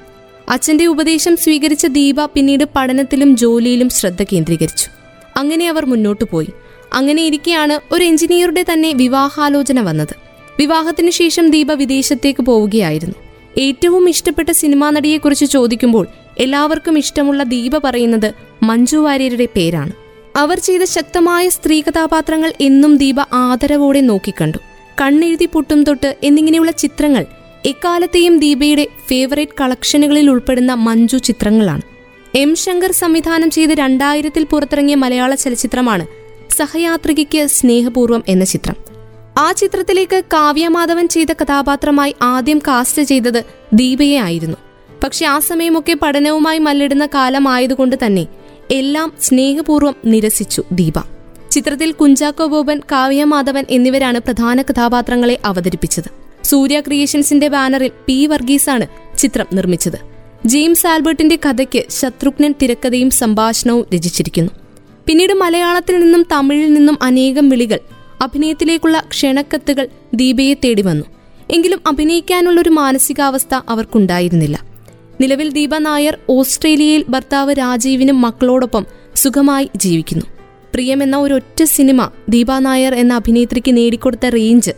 അച്ഛന്റെ ഉപദേശം സ്വീകരിച്ച ദീപ പിന്നീട് പഠനത്തിലും ജോലിയിലും ശ്രദ്ധ കേന്ദ്രീകരിച്ചു. അങ്ങനെ അവർ മുന്നോട്ടു പോയി. അങ്ങനെ ഇരിക്കെയാണ് ഒരു എഞ്ചിനീയറുടെ തന്നെ വിവാഹാലോചന വന്നത്. വിവാഹത്തിനു ശേഷം ദീപ വിദേശത്തേക്ക് പോവുകയായിരുന്നു. ഏറ്റവും ഇഷ്ടപ്പെട്ട സിനിമാ നടിയെക്കുറിച്ച് ചോദിക്കുമ്പോൾ എല്ലാവർക്കും ഇഷ്ടമുള്ള ദീപ പറയുന്നത് മഞ്ജു വാര്യരുടെ പേരാണ്. അവർ ചെയ്ത ശക്തമായ സ്ത്രീ കഥാപാത്രങ്ങൾ എന്നും ദീപ ആദരവോടെ നോക്കിക്കണ്ടു. കണ്ണെഴുതി പൊട്ടും തൊട്ട് എന്നിങ്ങനെയുള്ള ചിത്രങ്ങൾ എക്കാലത്തെയും ദീപയുടെ ഫേവറേറ്റ് കളക്ഷനുകളിൽ ഉൾപ്പെടുന്ന മഞ്ജു ചിത്രങ്ങളാണ്. എം ശങ്കർ സംവിധാനം ചെയ്ത് രണ്ടായിരത്തിൽ പുറത്തിറങ്ങിയ മലയാള ചലച്ചിത്രമാണ് സഹയാത്രികയ്ക്ക് സ്നേഹപൂർവം എന്ന ചിത്രം. ആ ചിത്രത്തിലേക്ക് കാവ്യമാധവൻ ചെയ്ത കഥാപാത്രമായി ആദ്യം കാസ്റ്റ് ചെയ്തത് ദീപയെ ആയിരുന്നു. പക്ഷെ ആ സമയമൊക്കെ പഠനവുമായി മല്ലിടുന്ന കാലമായതുകൊണ്ട് തന്നെ എല്ലാം സ്നേഹപൂർവം നിരസിച്ചു ദീപ. ചിത്രത്തിൽ കുഞ്ചാക്കോ ബോബൻ കാവ്യ മാധവൻ എന്നിവരാണ് പ്രധാന കഥാപാത്രങ്ങളെ അവതരിപ്പിച്ചത്. സൂര്യ ക്രിയേഷൻസിന്റെ ബാനറിൽ പി വർഗീസാണ് ചിത്രം നിർമ്മിച്ചത്. ജെയിംസ് ആൽബർട്ടിന്റെ കഥയ്ക്ക് ശത്രുഘ്നൻ തിരക്കഥയും സംഭാഷണവും രചിച്ചിരിക്കുന്നു. പിന്നീട് മലയാളത്തിൽ നിന്നും തമിഴിൽ നിന്നും അനേകം വിളികൾ അഭിനയത്തിലേക്കുള്ള ക്ഷണക്കത്തുകൾ ദീപയെ തേടി വന്നു എങ്കിലും അഭിനയിക്കാനുള്ള ഒരു മാനസികാവസ്ഥ അവർക്കുണ്ടായിരുന്നില്ല. നിലവിൽ ദീപ നായർ ഓസ്ട്രേലിയയിൽ ഭർത്താവ് രാജീവിനും മക്കളോടൊപ്പം സുഖമായി ജീവിക്കുന്നു. പ്രിയം എന്ന ഒരൊറ്റ സിനിമ ദീപ നായർ എന്ന അഭിനേത്രിക്ക് നേടിക്കൊടുത്ത റേഞ്ച്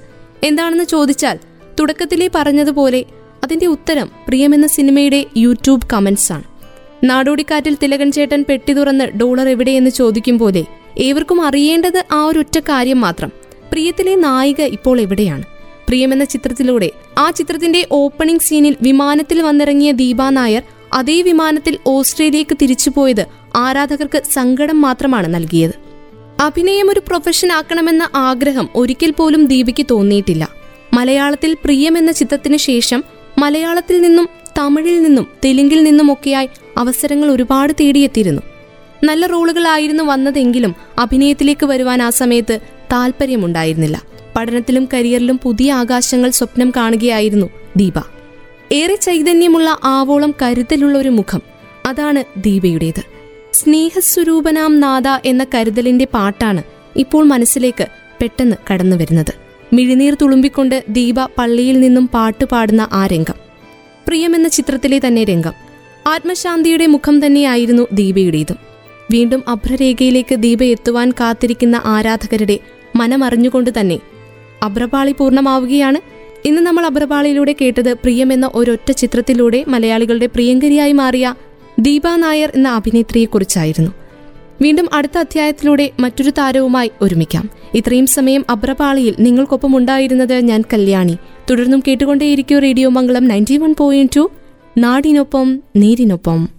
എന്താണെന്ന് ചോദിച്ചാൽ തുടക്കത്തിലേ പറഞ്ഞതുപോലെ അതിന്റെ ഉത്തരം പ്രിയം എന്ന സിനിമയുടെ യൂട്യൂബ് കമന്റ്സ് ആണ്. നാടോടിക്കാറ്റിൽ തിലകൻ ചേട്ടൻ പെട്ടി തുറന്ന് ഡോളർ എവിടെയെന്ന് ചോദിക്കും പോലെ ഏവർക്കും അറിയേണ്ടത് ആ ഒരൊറ്റ കാര്യം മാത്രം. പ്രിയത്തിലെ നായിക ഇപ്പോൾ എവിടെയാണ്? പ്രിയം എന്ന ചിത്രത്തിലൂടെ ആ ചിത്രത്തിന്റെ ഓപ്പണിംഗ് സീനിൽ വിമാനത്തിൽ വന്നിറങ്ങിയ ദീപാ നായർ അതേ വിമാനത്തിൽ ഓസ്ട്രേലിയക്ക് തിരിച്ചുപോയത് ആരാധകർക്ക് സങ്കടം മാത്രമാണ് നൽകിയത്. അഭിനയം ഒരു പ്രൊഫഷൻ ആക്കണമെന്ന ആഗ്രഹം ഒരിക്കൽ പോലും ദീപയ്ക്ക് തോന്നിയിട്ടില്ല. മലയാളത്തിൽ പ്രിയം എന്ന ചിത്രത്തിന് ശേഷം മലയാളത്തിൽ നിന്നും തമിഴിൽ നിന്നും തെലുങ്കിൽ നിന്നുമൊക്കെയായി അവസരങ്ങൾ ഒരുപാട് തേടിയെത്തിയിരുന്നു. നല്ല റോളുകളായിരുന്നു വന്നതെങ്കിലും അഭിനയത്തിലേക്ക് വരുവാൻ ആ സമയത്ത് താല്പര്യമുണ്ടായിരുന്നില്ല. പഠനത്തിലും കരിയറിലും പുതിയ ആകാശങ്ങൾ സ്വപ്നം കാണുകയായിരുന്നു ദീപ. ഏറെ ചൈതന്യമുള്ള ആവോളം കരുതലുള്ള ഒരു മുഖം. അതാണ് ദീപയുടേത്. സ്നേഹസ്വരൂപനാം നാദ എന്ന കരുതലിന്റെ പാട്ടാണ് ഇപ്പോൾ മനസ്സിലേക്ക് പെട്ടെന്ന് കടന്നു വരുന്നത്. മിഴിനീർ തുളുമ്പിക്കൊണ്ട് ദീപ പള്ളിയിൽ നിന്നും പാട്ട് പാടുന്ന ആ രംഗം. പ്രിയമെന്ന ചിത്രത്തിലെ തന്നെ രംഗം. ആത്മശാന്തിയുടെ മുഖം തന്നെയായിരുന്നു ദീപയുടേതും. വീണ്ടും അഭ്രരേഖയിലേക്ക് ദീപ എത്തുവാൻ കാത്തിരിക്കുന്ന ആരാധകരുടെ മനമറിഞ്ഞുകൊണ്ട് തന്നെ അഭ്രപാളി പൂർണമാവുകയാണ്. ഇന്ന് നമ്മൾ അബ്രപാളിയിലൂടെ കേട്ടത് പ്രിയം എന്ന ഒരൊറ്റ ചിത്രത്തിലൂടെ മലയാളികളുടെ പ്രിയങ്കരിയായി മാറിയ ദീപ നായർ എന്ന അഭിനേത്രിയെക്കുറിച്ചായിരുന്നു. വീണ്ടും അടുത്ത അധ്യായത്തിലൂടെ മറ്റൊരു താരവുമായി ഒരുമിക്കാം. ഇത്രയും സമയം അബ്രപാളിയിൽ നിങ്ങൾക്കൊപ്പം ഉണ്ടായിരുന്നത് ഞാൻ കല്യാണി. തുടർന്നും കേട്ടുകൊണ്ടേയിരിക്കും radio Mangalam ninety one point two. നാടിനൊപ്പം നേരിനൊപ്പം.